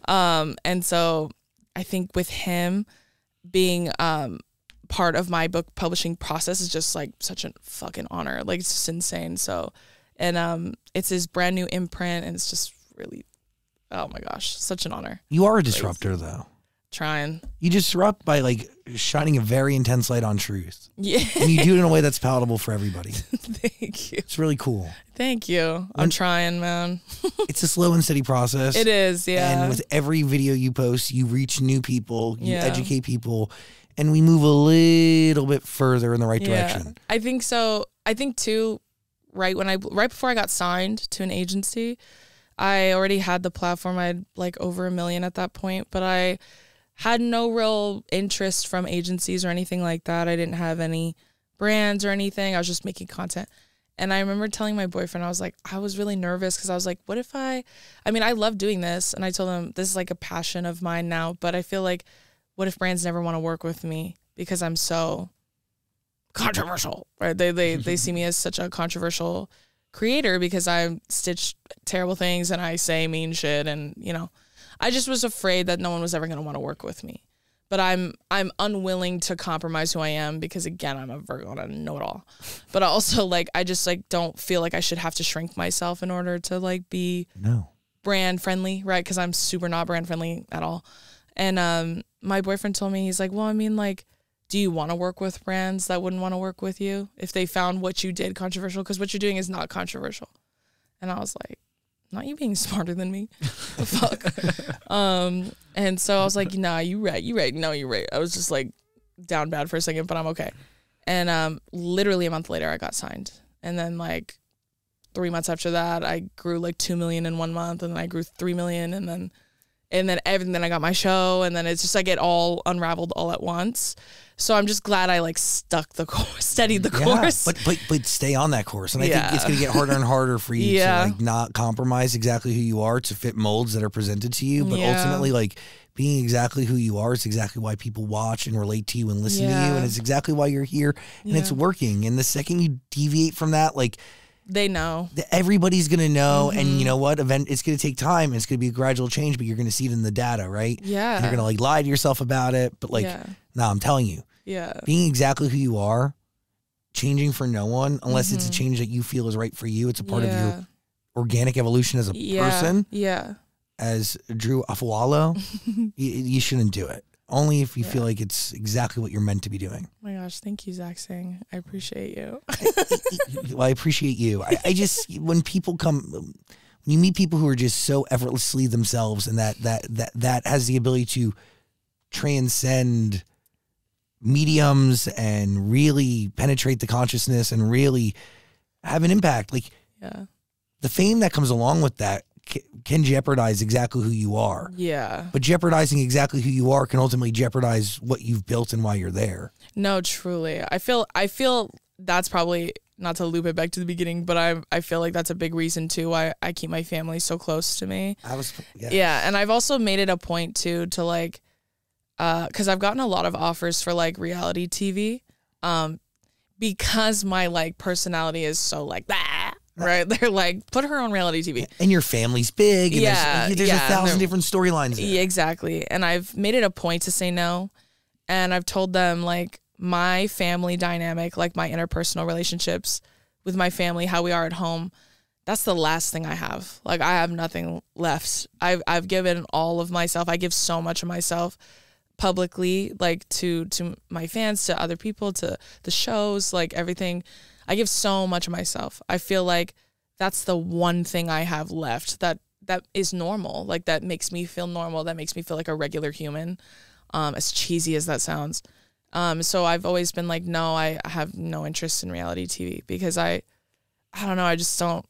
Speaker 3: Um, and so I think with him being um, part of my book publishing process is just like such a fucking honor. Like it's just insane. So, and um, it's his brand new imprint, and it's just really, oh my gosh, such an honor.
Speaker 1: You are a disruptor, though.
Speaker 3: Trying,
Speaker 1: You disrupt by like shining a very intense light on truth,
Speaker 3: yeah.
Speaker 1: and you do it in a way that's palatable for everybody.
Speaker 3: Thank you,
Speaker 1: It's really cool.
Speaker 3: thank you. I'm trying, man.
Speaker 1: It's a slow and steady process.
Speaker 3: It is, yeah.
Speaker 1: And with every video you post, you reach new people, you
Speaker 3: Yeah.
Speaker 1: educate people, and we move a little bit further in the right direction.
Speaker 3: I think so. I think too. Right when I right before I got signed to an agency, I already had the platform. I had like over a million at that point, but I had no real interest from agencies or anything like that. I didn't have any brands or anything. I was just making content. And I remember telling my boyfriend, I was like, I was really nervous because I was like, what if I, I mean, I love doing this. And I told him, this is like a passion of mine now, but I feel like, what if brands never want to work with me because I'm so controversial, right? They, they, they see me as such a controversial creator because I stitch terrible things and I say mean shit. And, you know, I just was afraid that no one was ever going to want to work with me. But I'm I'm unwilling to compromise who I am because again I'm a Virgo and I know it all. But also like I just like don't feel like I should have to shrink myself in order to like be
Speaker 1: No.
Speaker 3: brand friendly, right? Because I'm super not brand friendly at all. And um, my boyfriend told me he's like, well, I mean, like, do you want to work with brands that wouldn't want to work with you if they found what you did controversial? Because what you're doing is not controversial. And I was like, not you being smarter than me. the fuck. um, and so I was like, nah, you right, you right. No, you're right. I was just like down bad for a second, but I'm okay. And um, literally a month later, I got signed. And then like three months after that, I grew like two million in one month, and then I grew three million, and then and then everything. Then I got my show, and then it's just like it all unraveled all at once. So I'm just glad I like stuck the course, steadied the course.
Speaker 1: but but but stay on that course, and I
Speaker 3: Yeah.
Speaker 1: think it's going to get harder and harder for you
Speaker 3: Yeah.
Speaker 1: to like not compromise exactly who you are to fit molds that are presented to you. But
Speaker 3: Yeah.
Speaker 1: ultimately, like being exactly who you are is exactly why people watch and relate to you and listen to you, and it's exactly why you're here, and it's working. And the second you deviate from that, like
Speaker 3: they know.
Speaker 1: everybody's going to know, and
Speaker 3: Mm-hmm.
Speaker 1: you know what? Event it's going to take time. It's going to be a gradual change, but you're going to see it in the data, right?
Speaker 3: Yeah.
Speaker 1: And you're going to like lie to yourself about it, but like,
Speaker 3: Yeah.
Speaker 1: no, I'm telling you,
Speaker 3: Yeah.
Speaker 1: being exactly who you are, changing for no one, unless it's a change that you feel is right for you. It's a part of
Speaker 3: Mm-hmm.
Speaker 1: Your organic evolution as a
Speaker 3: yeah.
Speaker 1: person,
Speaker 3: Yeah.
Speaker 1: as Drew Afualo. you, you shouldn't do it. Only if you feel like it's exactly what you're meant to be doing.
Speaker 3: Oh my gosh, thank you, Zach Sang. I appreciate you.
Speaker 1: well, I appreciate you. I, I just when people come, when you meet people who are just so effortlessly themselves, and that that that that has the ability to transcend mediums and really penetrate the consciousness and really have an impact. Like
Speaker 3: yeah.
Speaker 1: the fame that comes along with that can jeopardize exactly who you are.
Speaker 3: Yeah.
Speaker 1: But jeopardizing exactly who you are can ultimately jeopardize what you've built and why you're there.
Speaker 3: No, truly. I feel I feel that's probably not to loop it back to the beginning, but I I feel like that's a big reason too why I keep my family so close to me.
Speaker 1: I was yeah.
Speaker 3: Yeah, and I've also made it a point too to like uh cuz I've gotten a lot of offers for like reality TV um because my like personality is so like that, right? They're like put her on reality TV.
Speaker 1: And your family's big. And
Speaker 3: Yeah,
Speaker 1: there's, there's
Speaker 3: yeah,
Speaker 1: a thousand different storylines.
Speaker 3: Yeah, exactly. And I've made it a point to say no. And I've told them like my family dynamic, like my interpersonal relationships with my family, how we are at home, that's the last thing I have. Like I have nothing left. I've I've given all of myself. I give so much of myself publicly, like to to my fans, to other people, to the shows, like everything. I give so much of myself. I feel like that's the one thing I have left that that is normal. Like that makes me feel normal. That makes me feel like a regular human. Um, as cheesy as that sounds. Um, so I've always been like, no, I have no interest in reality TV because I, I don't know, I just don't.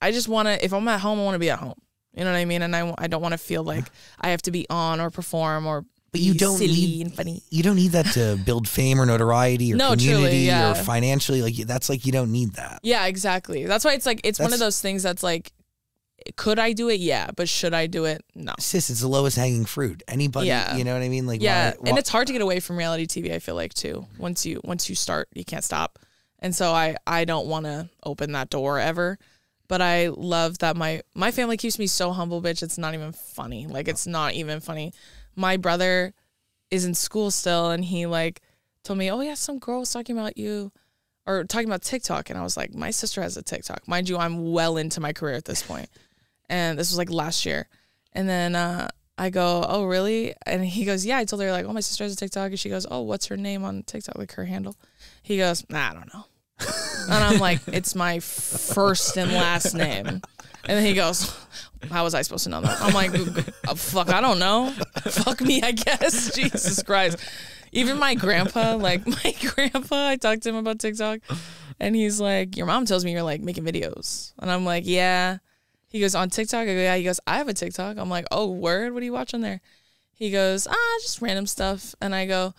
Speaker 3: I just want to. If I'm at home, I want to be at home. You know what I mean? And I, I don't want to feel like I have to be on or perform or
Speaker 1: But you don't
Speaker 3: silly
Speaker 1: need
Speaker 3: and funny.
Speaker 1: you don't need that to build fame or notoriety or
Speaker 3: No, truly,
Speaker 1: community
Speaker 3: yeah.
Speaker 1: or financially. Like that's like you don't need that.
Speaker 3: Yeah, exactly. That's why it's like it's one of those things that's like, could I do it? Yeah, but should I do it? No.
Speaker 1: Sis, it's the lowest hanging fruit. Anybody,
Speaker 3: Yeah.
Speaker 1: you know what I mean? Like
Speaker 3: yeah,
Speaker 1: why-
Speaker 3: and it's hard to get away from reality TV. I feel like too. Once you once you start, you can't stop. And so I I don't want to open that door ever. But I love that my my family keeps me so humble, bitch. It's not even funny. Like it's not even funny. My brother is in school still, and he like told me, "Oh yeah, some girl was talking about you." Or talking about TikTok, and I was like, my sister has a TikTok. Mind you, I'm well into my career at this point, and this was like last year. And then uh, I go, oh really? And he goes, yeah. I told her like, oh my sister has a TikTok, and she goes, oh what's her name on TikTok, like her handle? He goes, nah, I don't know. and I'm like, it's my first and last name. And then he goes, how was I supposed to know that? I'm like, "Uh, fuck, I don't know. fuck me, I guess. Jesus Christ. Even my grandpa, like my grandpa, I talked to him about TikTok, and he's like, your mom tells me you're like making videos, and I'm like, yeah. He goes on TikTok. I go, yeah. He goes, I have a TikTok. I'm like, oh, word. What are you watching there? He goes, ah, just random stuff. And I go,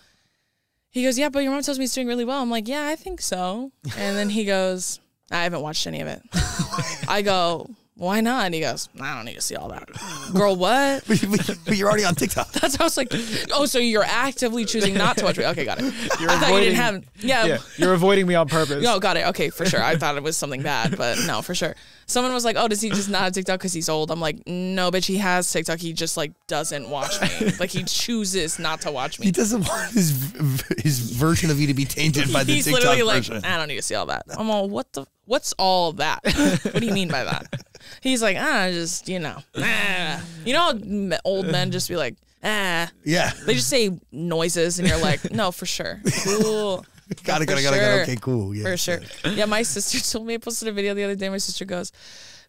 Speaker 3: he goes, yeah, but your mom tells me it's doing really well. I'm like, yeah, I think so. And then he goes, I haven't watched any of it. I go, why not? And he goes, I don't need to see all that. Girl, what?
Speaker 1: but you're already on TikTok.
Speaker 3: That's how I was like, oh, so you're actively choosing not to watch me. Okay, got it.
Speaker 5: You're
Speaker 3: I thought you didn't
Speaker 5: avoiding-
Speaker 3: have, yeah.
Speaker 5: Yeah, you're avoiding me on purpose.
Speaker 3: No, got it. Okay, for sure. I thought it was something bad, but no, for sure. Someone was like, "Oh, does he just not have TikTok because he's old?" I'm like, "No, bitch, he has TikTok. He just like doesn't watch me. like he chooses not to watch me.
Speaker 1: He doesn't want his his version of you to be tainted by the
Speaker 3: he's
Speaker 1: TikTok
Speaker 3: literally like,
Speaker 1: version.
Speaker 3: I don't need to see all that. I'm all, what the? What's all that? what do you mean by that? He's like, ah, just you know, ah. you know, old men just be like, ah.
Speaker 1: Yeah.
Speaker 3: They just say noises, and you're like, no, for sure. Cool.
Speaker 1: Gotta, gotta, gotta, gotta. Okay, cool. Yeah.
Speaker 3: For sure. Yeah, my sister told me I posted a video the other day. My sister goes,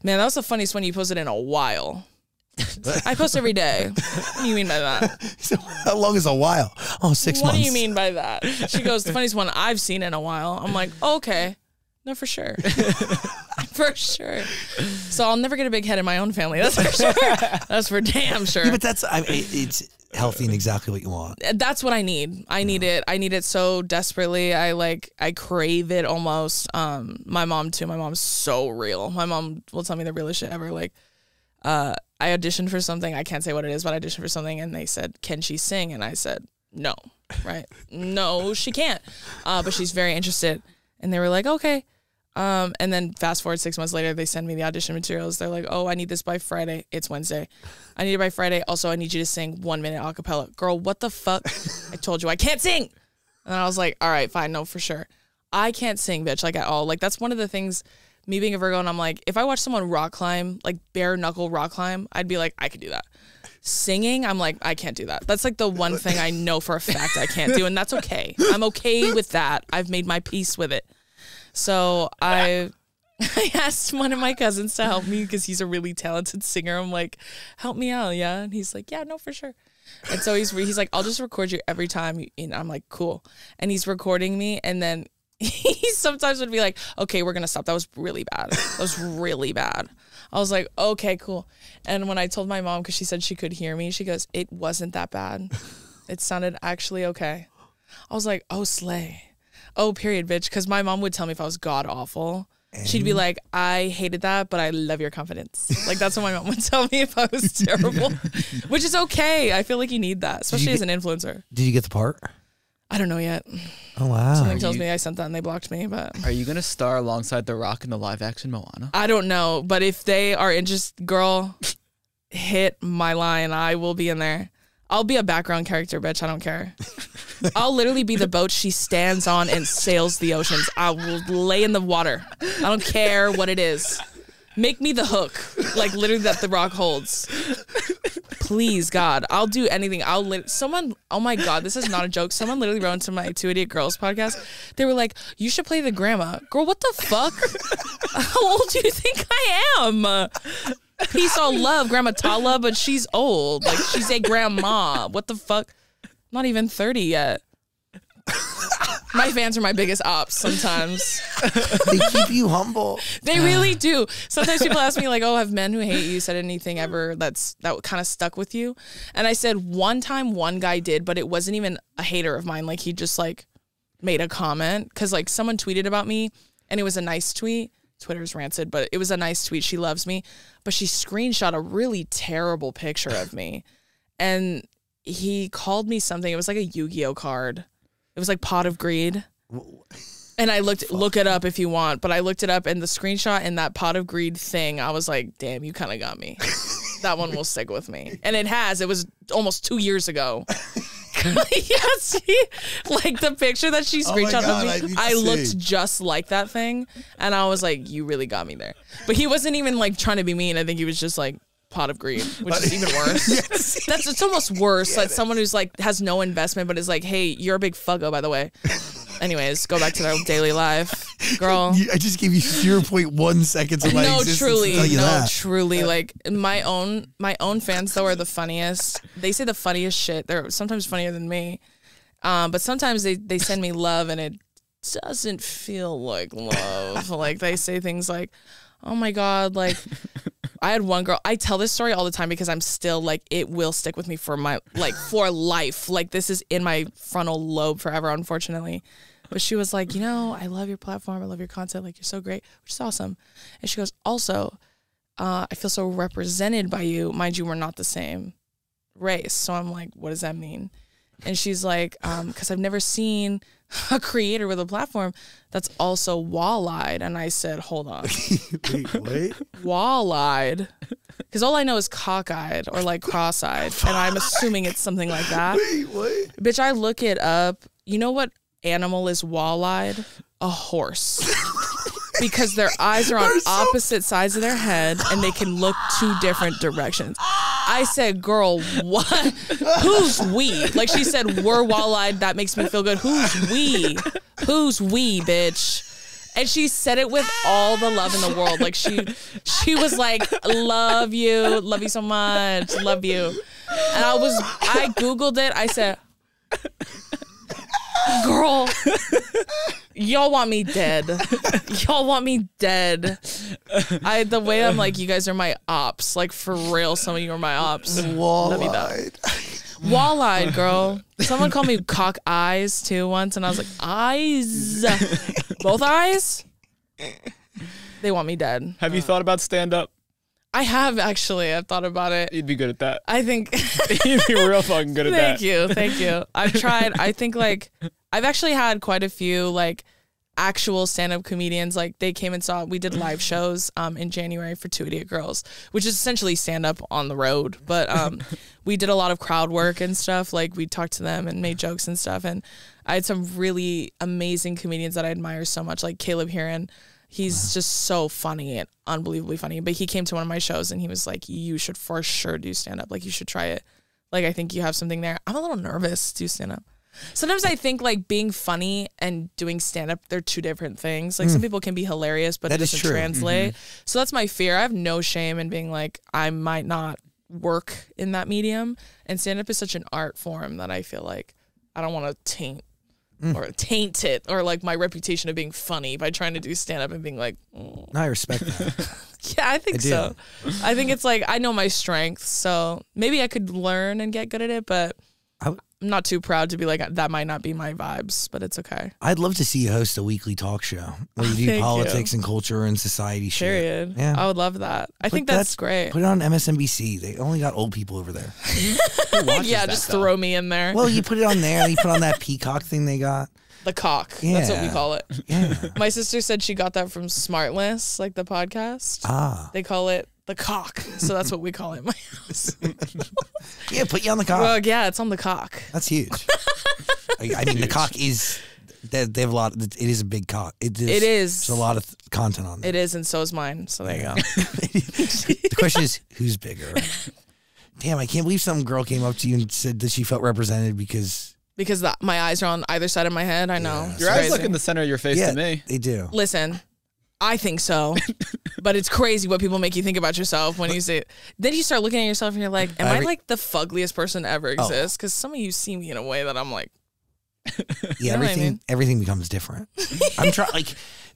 Speaker 3: Man, that was the funniest one you posted in a while. I post every day. What do you mean by that?
Speaker 1: So how long is a while? Oh, six
Speaker 3: what
Speaker 1: months.
Speaker 3: What do you mean by that? She goes, the funniest one I've seen in a while. I'm like, oh, okay. No, for sure. for sure. So I'll never get a big head in my own family. That's for sure. That's for damn sure.
Speaker 1: Yeah, but that's I mean, it's healthy and exactly what you want.
Speaker 3: that's what I need. I need it. I need it so desperately. I like I crave it almost. Um my mom too. My mom's so real. My mom will tell me the realest shit ever. Like uh I auditioned for something. I can't say what it is, but I auditioned for something and they said, "Can she sing?" And I said, "No." Right? no, she can't. Uh but she's very interested. And they were like, "Okay." Um, and then fast forward six months later, they send me the audition materials. They're like, "Oh, I need this by Friday. It's Wednesday. I need it by Friday. Also, I need you to sing one minute a cappella." Girl, what the fuck? I told you I can't sing. And I was like, "All right, fine, no, for sure. I can't sing, bitch, like at all. Like that's one of the things." Me being a Virgo, and I'm like, if I watch someone rock climb, like bare knuckle rock climb, I'd be like, I could do that. Singing, I'm like, I can't do that. That's like the one thing I know for a fact I can't do, and that's okay. I'm okay with that. I've made my peace with it. So I I asked one of my cousins to help me because he's a really talented singer. I'm like, help me out, yeah. And he's like, yeah, no, for sure. And so he's he's like, I'll just record you every time. And I'm like, cool. And he's recording me, and then he sometimes would be like, okay, we're gonna stop. That was really bad. That was really bad. I was like, okay, cool. And when I told my mom, because she said she could hear me, she goes, it wasn't that bad. It sounded actually okay. I was like, oh, slay. Oh, period, bitch. Because my mom would tell me if I was god awful. She'd be like, I hated that, but I love your confidence. Like, that's what my mom would tell me if I was terrible, which is okay. I feel like you need that, especially as an influencer.
Speaker 1: Did you get the part?
Speaker 3: I don't know yet.
Speaker 1: Oh wow.
Speaker 3: Something tells me I sent that and they blocked me, but
Speaker 5: Are you gonna star alongside The Rock in the live action Moana?
Speaker 3: I don't know. But if they are interested, girl, hit my line. I will be in there. I'll be a background character, bitch. I don't care. I'll literally be the boat she stands on and sails the oceans. I will lay in the water. I don't care what it is. Make me the hook, like literally that the rock holds. Please, God, I'll do anything. I'll lit- someone. Oh my God, this is not a joke. Someone literally wrote into my Two Idiot Girls podcast. They were like, "You should play the grandma, girl. What the fuck? How old do you think I am?" Peace, all love, Grandma Tala, but she's old. Like she's a grandma. What the fuck? Not even thirty yet. My fans are my biggest ops sometimes.
Speaker 1: they keep you humble.
Speaker 3: They really do. Sometimes people ask me like, "Oh, have men who hate you said anything ever that's that kind of stuck with you?" And I said one time one guy did, but it wasn't even a hater of mine. Like he just like made a comment cuz like someone tweeted about me and it was a nice tweet. Twitter's rancid, but it was a nice tweet. She loves me, but she screenshot a really terrible picture of me. And he called me something. It was like a Yu-Gi-Oh card. It was like Pot of Greed. And I looked look it up if you want, but I looked it up and the screenshot in that pot of greed thing, I was like, damn, you kind of got me. that one will stick with me. And it has. It was almost two years ago. yeah, see? Like the picture that she
Speaker 1: Oh my
Speaker 3: screenshot
Speaker 1: God, I
Speaker 3: of me,
Speaker 1: need to
Speaker 3: I, looked
Speaker 1: see.
Speaker 3: just like that thing. And I was like, you really got me there. But he wasn't even like trying to be mean. I think he was just like pot of greed, which is even worse. That's it's almost worse. Like someone who's like has no investment but is like, hey, you're a big fuggo, by the way. Anyways, go back to their daily life. Girl.
Speaker 1: You- I just gave you 0.1 seconds of my
Speaker 3: no,
Speaker 1: existence
Speaker 3: truly,
Speaker 1: to tell you
Speaker 3: no,
Speaker 1: that.
Speaker 3: truly. Like my own, my own fans though are the funniest. They say the funniest shit. They're sometimes funnier than me, um, but sometimes they they send me love and it doesn't feel like love. like they say things like, "Oh my god," like. I had one girl. I tell this story all the time because I'm still like it will stick with me for my like for life. Like this is in my frontal lobe forever, unfortunately. But she was like, you know, I love your platform. I love your content. Like you're so great, which is awesome. And she goes, also, uh, I feel so represented by you. Mind you, we're not the same race. So I'm like, what does that mean? And she's like, um, because I've never seen a creator with a platform that's also wall-eyed. And I said, hold on,
Speaker 1: Wait, wait.
Speaker 3: wall-eyed? Because all I know is cockeyed or like cross-eyed, and I'm assuming it's something like that.
Speaker 1: Wait, what?
Speaker 3: Bitch, I look it up. You know what animal is wall-eyed? A horse. Because their eyes are on
Speaker 1: so-
Speaker 3: opposite sides of their head and they can look two different directions. I said, girl, what? Who's we? Like she said, we're wall-eyed. That makes me feel good. Who's we? Who's we, bitch? And she said it with all the love in the world. Like she, she was like, "Love you, love you so much, love you." And I was, I googled it. I said, "Girl, y'all want me dead. Y'all want me dead." I the way I'm like, you guys are my ops. Like for real, some of you are my ops. Love you though. Wall-eyed, girl. Someone called me cock eyes too once, and I was like, eyes, both eyes. They want me dead.
Speaker 5: Have you thought about stand up?
Speaker 3: I have actually. I've thought about it.
Speaker 5: You'd be good at that.
Speaker 3: I think.
Speaker 5: You'd be real fucking good at that.
Speaker 3: thank you, thank you. I've tried. I think like I've actually had quite a few like actual stand-up comedians like they came and saw we did live shows um in January for Two Idiot Girls which is essentially stand-up on the road but um we did a lot of crowd work and stuff like we talked to them and made jokes and stuff and I had some really amazing comedians that I admire so much like Caleb Hearon he's just so funny and unbelievably funny. But he came to one of my shows and he was like you should for sure do stand-up. Like you should try it. Like I think you have something there. I'm a little nervous to do stand-up. Sometimes I think like being funny and doing stand up, they're two different things. Like some mm. people can be hilarious, but
Speaker 1: That
Speaker 3: it doesn't translate. Mm-hmm. So that's my fear. I have no shame in being like, I might not work in that medium. And stand up is such an art form that I feel like I don't want to taint or taint it or like my reputation of being funny by trying to do stand up and being like, mm.
Speaker 1: I respect that.
Speaker 3: yeah, I think
Speaker 1: I
Speaker 3: so. I think it's like I know my strengths, so maybe I could learn and get good at it, but I'm not too proud to be like that might not be my vibes, but it's okay.
Speaker 1: I'd love to see you host a weekly talk show where you do
Speaker 3: Thank
Speaker 1: politics and culture and society shit.
Speaker 3: Period.
Speaker 1: Yeah.
Speaker 3: I would love that. I
Speaker 1: Put
Speaker 3: think that's
Speaker 1: that-
Speaker 3: great.
Speaker 1: Put it on MSNBC. They only got old people over there.
Speaker 3: yeah, just throw me in there.
Speaker 1: Well, you put it on there. You put on that peacock thing they got.
Speaker 3: The cock. That's what we
Speaker 1: Yeah.
Speaker 3: call it.
Speaker 1: Yeah.
Speaker 3: My sister said she got that from Smartless, like the podcast.
Speaker 1: Ah.
Speaker 3: They call it the cock. So that's what we call it in my house.
Speaker 1: Yeah, put you on the cock.
Speaker 3: well, yeah, it's on the cock.
Speaker 1: That's huge. I, I mean, the cock is. They, they have a lot. It is a big cock. It is.
Speaker 3: It is.
Speaker 1: There's a lot of th- content on there.
Speaker 3: It is, and so is mine. So there you go.
Speaker 1: the question is, who's bigger? Damn, I can't believe some girl came up to you and said that she felt represented because
Speaker 3: Because the, my eyes are on either side of my head. I know. It's
Speaker 5: Your eyes look in the center of your face
Speaker 1: yeah,
Speaker 5: to me.
Speaker 1: they do.
Speaker 3: Listen, I think so, but it's crazy what people make you think about yourself when you say. Then you start looking at yourself and you're like, "Am I
Speaker 1: Every-
Speaker 3: like the fuggliest person to ever
Speaker 1: Oh.
Speaker 3: exist?" Because some of you see me in a way that I'm like,
Speaker 1: Yeah,
Speaker 3: what I
Speaker 1: everything
Speaker 3: mean?
Speaker 1: everything becomes different. I'm trying like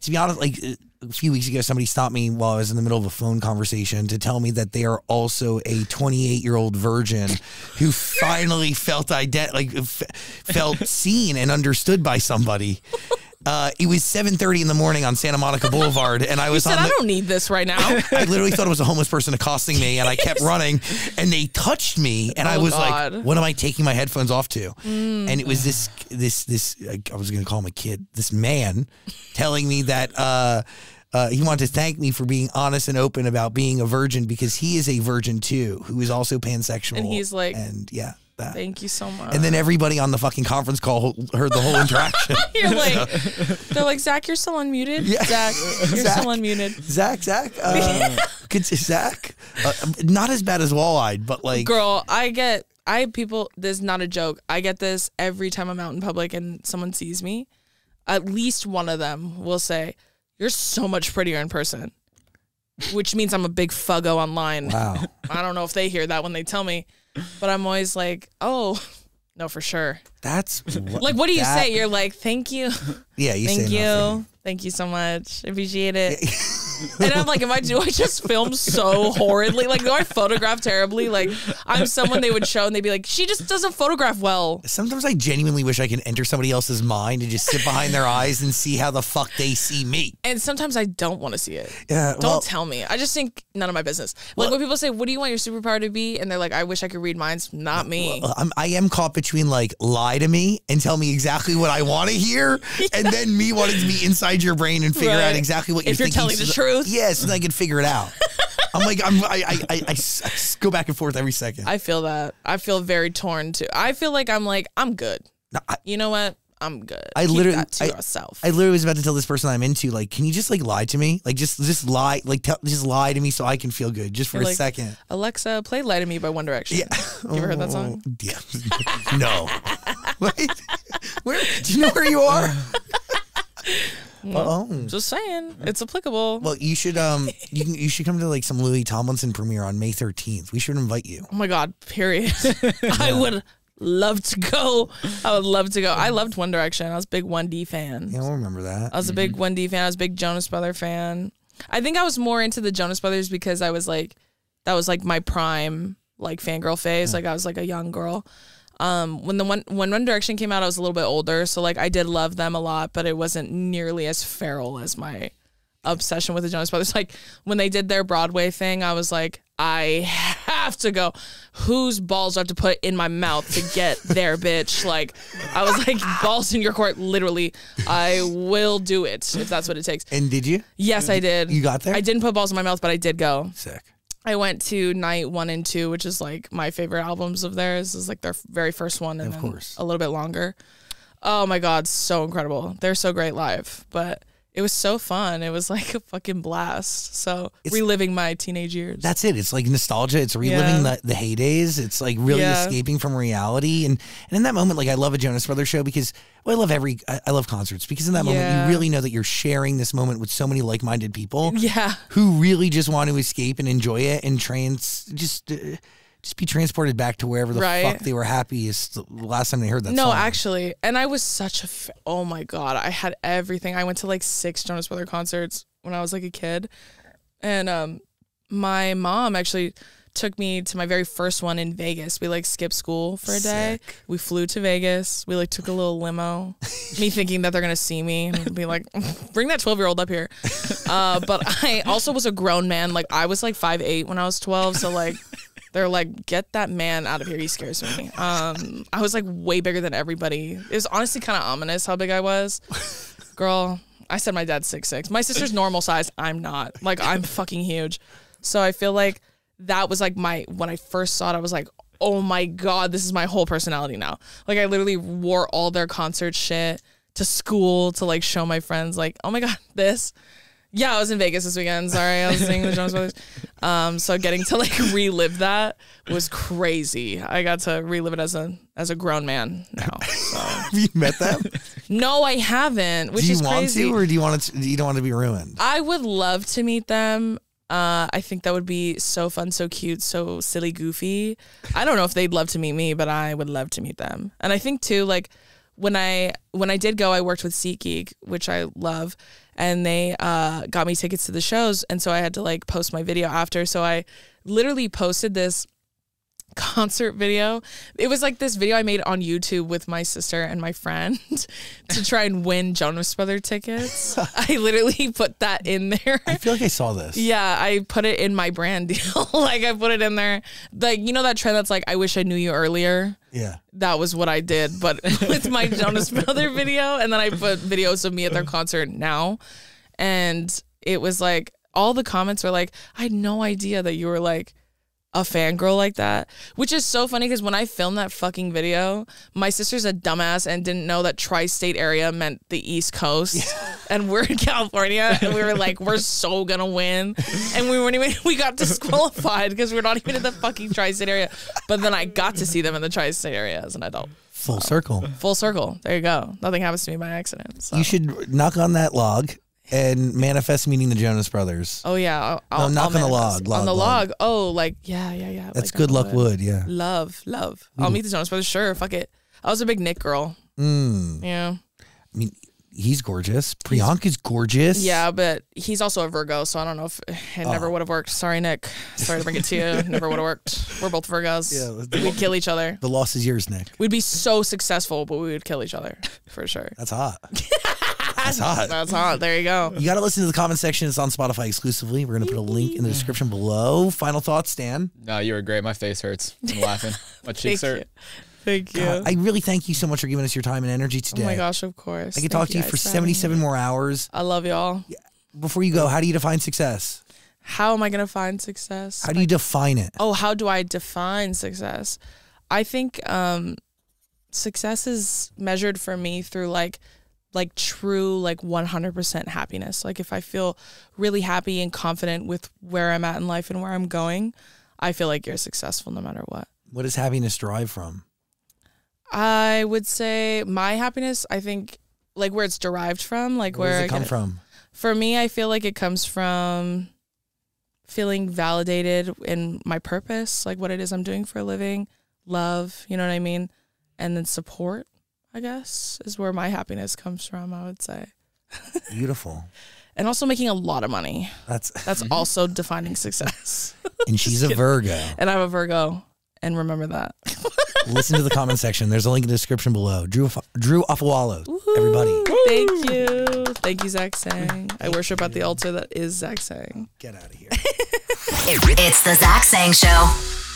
Speaker 1: to be honest. Like a few weeks ago, somebody stopped me while I was in the middle of a phone conversation to tell me that they are also a 28 year old virgin who finally felt ident- like f- felt seen and understood by somebody. Uh, it was 7:30 in the morning on Santa Monica Boulevard, and I
Speaker 3: "You
Speaker 1: was
Speaker 3: said
Speaker 1: on.
Speaker 3: I don't need this right now."
Speaker 1: I literally thought it was a homeless person accosting me, and I kept running, and they touched me, and I
Speaker 3: Oh,
Speaker 1: was
Speaker 3: God.
Speaker 1: like, "What am I taking my headphones off to?"
Speaker 3: Mm.
Speaker 1: And it was this, this, this. I was going to call him a kid. This man telling me that uh, uh, he wanted to thank me for being honest and open about being a virgin because he is a virgin too, who is also pansexual.
Speaker 3: And he's like,
Speaker 1: and yeah, that.
Speaker 3: Thank you so much.
Speaker 1: And then everybody on the fucking conference call heard the whole interaction.
Speaker 3: you're like, they're like, Zach, you're still unmuted.
Speaker 1: Yeah.
Speaker 3: Zach, you're
Speaker 1: Zach.
Speaker 3: still unmuted.
Speaker 1: Zach, Zach, uh, could Zach, uh, not as bad as wall-eyed, but like,
Speaker 3: Girl, I get, I people, this is not a joke. I get this every time I'm out in public and someone sees me. At least one of them will say, You're so much prettier in person, which means I'm a big fuggo online.
Speaker 1: wow.
Speaker 3: I don't know if they hear that when they tell me, but I'm always like, Oh, no, for sure.
Speaker 1: That's
Speaker 3: Like, what do you
Speaker 1: that-
Speaker 3: say? You're like, Thank you.
Speaker 1: Yeah, you
Speaker 3: Thank you.
Speaker 1: nothing.
Speaker 3: Thank you so much. Appreciate it. and I'm like, am I do I just film so horridly? Like, do I photograph terribly? Like, I'm someone they would show and they'd be like, she just doesn't photograph well.
Speaker 1: Sometimes I genuinely wish I could enter somebody else's mind and just sit behind their eyes and see how the fuck they see me.
Speaker 3: And sometimes I don't want to see it.
Speaker 1: Yeah,
Speaker 3: Don't
Speaker 1: well,
Speaker 3: tell me. I just think none of my business. Like when people say, "What do you want your superpower to be?" and they're like, "I wish I could read minds." Not me.
Speaker 1: well, I'm, I am caught between like lie to me and tell me exactly what I want to hear, and then me wanting to be inside your brain and figure out exactly what you're
Speaker 3: if
Speaker 1: you're thinking.
Speaker 3: telling the
Speaker 1: so-
Speaker 3: truth.
Speaker 1: Yes, and I can figure it out. I'm like I'm I I, I, I s- I s- go back and forth every second.
Speaker 3: I feel that. I feel very torn too. I feel like I'm like I'm good.
Speaker 1: No, I-
Speaker 3: You know what? I'm good.
Speaker 1: I
Speaker 3: Keep
Speaker 1: literally-
Speaker 3: that to
Speaker 1: I-
Speaker 3: yourself.
Speaker 1: I literally was about to tell this person I'm into, like, can you just like lie to me? Like, just just lie, like, tell, just lie to me so I can feel good, just for
Speaker 3: You're
Speaker 1: a
Speaker 3: like,
Speaker 1: second.
Speaker 3: Alexa, play "Lie to Me" by One Direction.
Speaker 1: Yeah.
Speaker 3: You ever heard that song?
Speaker 1: Oh, Yeah. no. Wait. Where? Do you know where you are? Oh.
Speaker 3: Just saying, it's applicable.
Speaker 1: Well, you should um you can, you should come to like some Louis Tomlinson premiere on May 13th. We should invite you.
Speaker 3: Oh my god, period. I would love to go. I would love to go. I loved One Direction. I was a big 1D fan.
Speaker 1: Yeah, I'll remember that.
Speaker 3: I was a big 1D fan. I was a big Jonas Brother fan. I think I was more into the Jonas Brothers because I was like that was like my prime like fangirl phase. Like I was like a young girl. Um, when the one when One Direction came out, I was a little bit older, so like I did love them a lot, but it wasn't nearly as feral as my obsession with the Jonas Brothers. Like when they did their Broadway thing, I was like, I have to go. Whose balls do I have to put in my mouth to get there, bitch? Like I was like, balls in your court, literally. I will do it if that's what it takes.
Speaker 1: And did you?
Speaker 3: Yes, I did.
Speaker 1: You got there?
Speaker 3: I didn't put balls in my mouth, but I did go.
Speaker 1: Sick.
Speaker 3: I went to night one and two, which is like my favorite albums of theirs. Is like their very first one, and
Speaker 1: Of
Speaker 3: then
Speaker 1: course.
Speaker 3: a little bit longer. Oh my god, so incredible! They're so great live, but it was so fun. It was like a fucking blast. So
Speaker 1: It's-
Speaker 3: reliving my teenage years.
Speaker 1: That's it. It's like nostalgia. It's reliving
Speaker 3: Yeah.
Speaker 1: the, the heydays. It's like really
Speaker 3: Yeah.
Speaker 1: escaping from reality. And and in that moment, like I love a Jonas Brothers show because well, I love every I, I love concerts because in that moment
Speaker 3: Yeah.
Speaker 1: you really know that you're sharing this moment with so many like minded people
Speaker 3: yeah,
Speaker 1: who really just want to escape and enjoy it and trans just uh, just be transported back to wherever the
Speaker 3: Right.
Speaker 1: fuck they were happiest the last time they heard that
Speaker 3: no,
Speaker 1: song.
Speaker 3: actually, and I was such a oh my god, I had everything. I went to like six Jonas Brother concerts when I was like a kid, and um, my mom actually took me to my very first one in Vegas. We like skipped school for a day. We flew to Vegas. We like took a little limo. me thinking that they're gonna see me and be like, bring that twelve year old up here. Uh, but I also was a grown man. Like I was like five eight when I was twelve. So like. They're like, get that man out of here. He scares me. Um, I was like way bigger than everybody. It was honestly kind of ominous how big I was. Girl, I said my dad's six six. My sister's normal size. I'm not. Like I'm fucking huge. So I feel like that was like my when I first saw it, I was like, oh my god, this is my whole personality now. Like I literally wore all their concert shit to school to like show my friends, like, oh my god, this. Yeah, I was in Vegas this weekend. Sorry, I was seeing the Jonas Brothers. Um, so getting to like relive that was crazy. I got to relive it as a as a grown man now. So
Speaker 1: Have you met them?
Speaker 3: no, I haven't, which
Speaker 1: do you
Speaker 3: is
Speaker 1: want
Speaker 3: crazy.
Speaker 1: to, or do you want? To, you don't want to be ruined?
Speaker 3: I would love to meet them. Uh, I think that would be so fun, so cute, so silly, goofy. I don't know if they'd love to meet me, but I would love to meet them. And I think too, like when I when I did go, I worked with SeatGeek, which I love, and they uh, got me tickets to the shows, and so I had to like post my video after. So I literally posted this concert video. It was like this video I made on YouTube with my sister and my friend to try and win Jonas Brother tickets. I literally put that in there.
Speaker 1: I feel like I saw this.
Speaker 3: Yeah, I put it in my brand deal. like I put it in there. Like you know that trend that's like I wish I knew you earlier.
Speaker 1: Yeah.
Speaker 3: That was what I did, but with my Jonas Brother video, and then I put videos of me at their concert now, and it was like all the comments were like, I had no idea that you were like a fangirl like that, which is so funny because when I filmed that fucking video, my sister's a dumbass and didn't know that tri-state area meant the East Coast, and we're in California, and we were like, we're so gonna win, and we weren't even, we got disqualified because we're not even in the fucking tri-state area, but then I got to see them in the tri-state area as an adult.
Speaker 1: Full circle.
Speaker 3: Full circle. There you go. Nothing happens to me by accident. So.
Speaker 1: You should knock on that log and manifest meeting the Jonas Brothers.
Speaker 3: Oh yeah. I'll,
Speaker 1: No, knock
Speaker 3: I'll
Speaker 1: on the
Speaker 3: manifest.
Speaker 1: log,
Speaker 3: on the
Speaker 1: log,
Speaker 3: log. Oh, like yeah, yeah, yeah.
Speaker 1: That's
Speaker 3: like
Speaker 1: good luck wood. Yeah.
Speaker 3: Love, love. I'll meet the Jonas Brothers. Sure, fuck it. I was a big Nick girl.
Speaker 1: Mm.
Speaker 3: Yeah,
Speaker 1: I mean, he's gorgeous. Priyanka is gorgeous.
Speaker 3: yeah, but he's also a Virgo, so I don't know if it
Speaker 1: Oh.
Speaker 3: never would have worked. Sorry, Nick. Sorry to bring it to you. never would have worked. We're both Virgos.
Speaker 1: Yeah,
Speaker 3: we'd kill each other.
Speaker 1: The loss is yours, Nick.
Speaker 3: We'd be so successful, but we would kill each other for sure.
Speaker 1: That's hot. That's hot.
Speaker 3: That's hot. There you go.
Speaker 1: You got to listen to the comment section. It's on Spotify exclusively. We're going to put a link in the description below. Final thoughts, Stan.
Speaker 5: No, you were great. My face hurts. I'm laughing. My cheeks
Speaker 3: Thank
Speaker 5: hurt.
Speaker 3: you. Thank you.
Speaker 1: God, I really thank you so much for giving us your time and energy today.
Speaker 3: oh my gosh, of course.
Speaker 1: I could
Speaker 3: Thank
Speaker 1: talk to you for
Speaker 3: having me.
Speaker 1: 77 more hours.
Speaker 3: I love y'all.
Speaker 1: Before you go, how do you define success?
Speaker 3: How am I gonna find success?
Speaker 1: How do you define it?
Speaker 3: oh, how do I define success? I think um success is measured for me through like like true like 100% happiness. Like if I feel really happy and confident with where I'm at in life and where I'm going, I feel like you're successful no matter what.
Speaker 1: What does happiness derive from?
Speaker 3: I would say my happiness, I think like where it's derived from, like
Speaker 1: Where
Speaker 3: where
Speaker 1: it come from?
Speaker 3: For me, I feel like it comes from feeling validated in my purpose, like what it is I'm doing for a living, love, you know what I mean? And then support, I guess, is where my happiness comes from, I would say.
Speaker 1: Beautiful.
Speaker 3: And also making a lot of money.
Speaker 1: That's
Speaker 3: That's also defining success.
Speaker 1: and she's a Virgo.
Speaker 3: and I'm a Virgo. And remember that.
Speaker 1: Listen to the comment section. There's a link in the description below. Drew Drew Afualo. Everybody,
Speaker 3: Thank you. Thank you, Zach Sang. I worship at the altar that is Zach Sang.
Speaker 1: get out of here.
Speaker 7: It's the Zach Sang Show.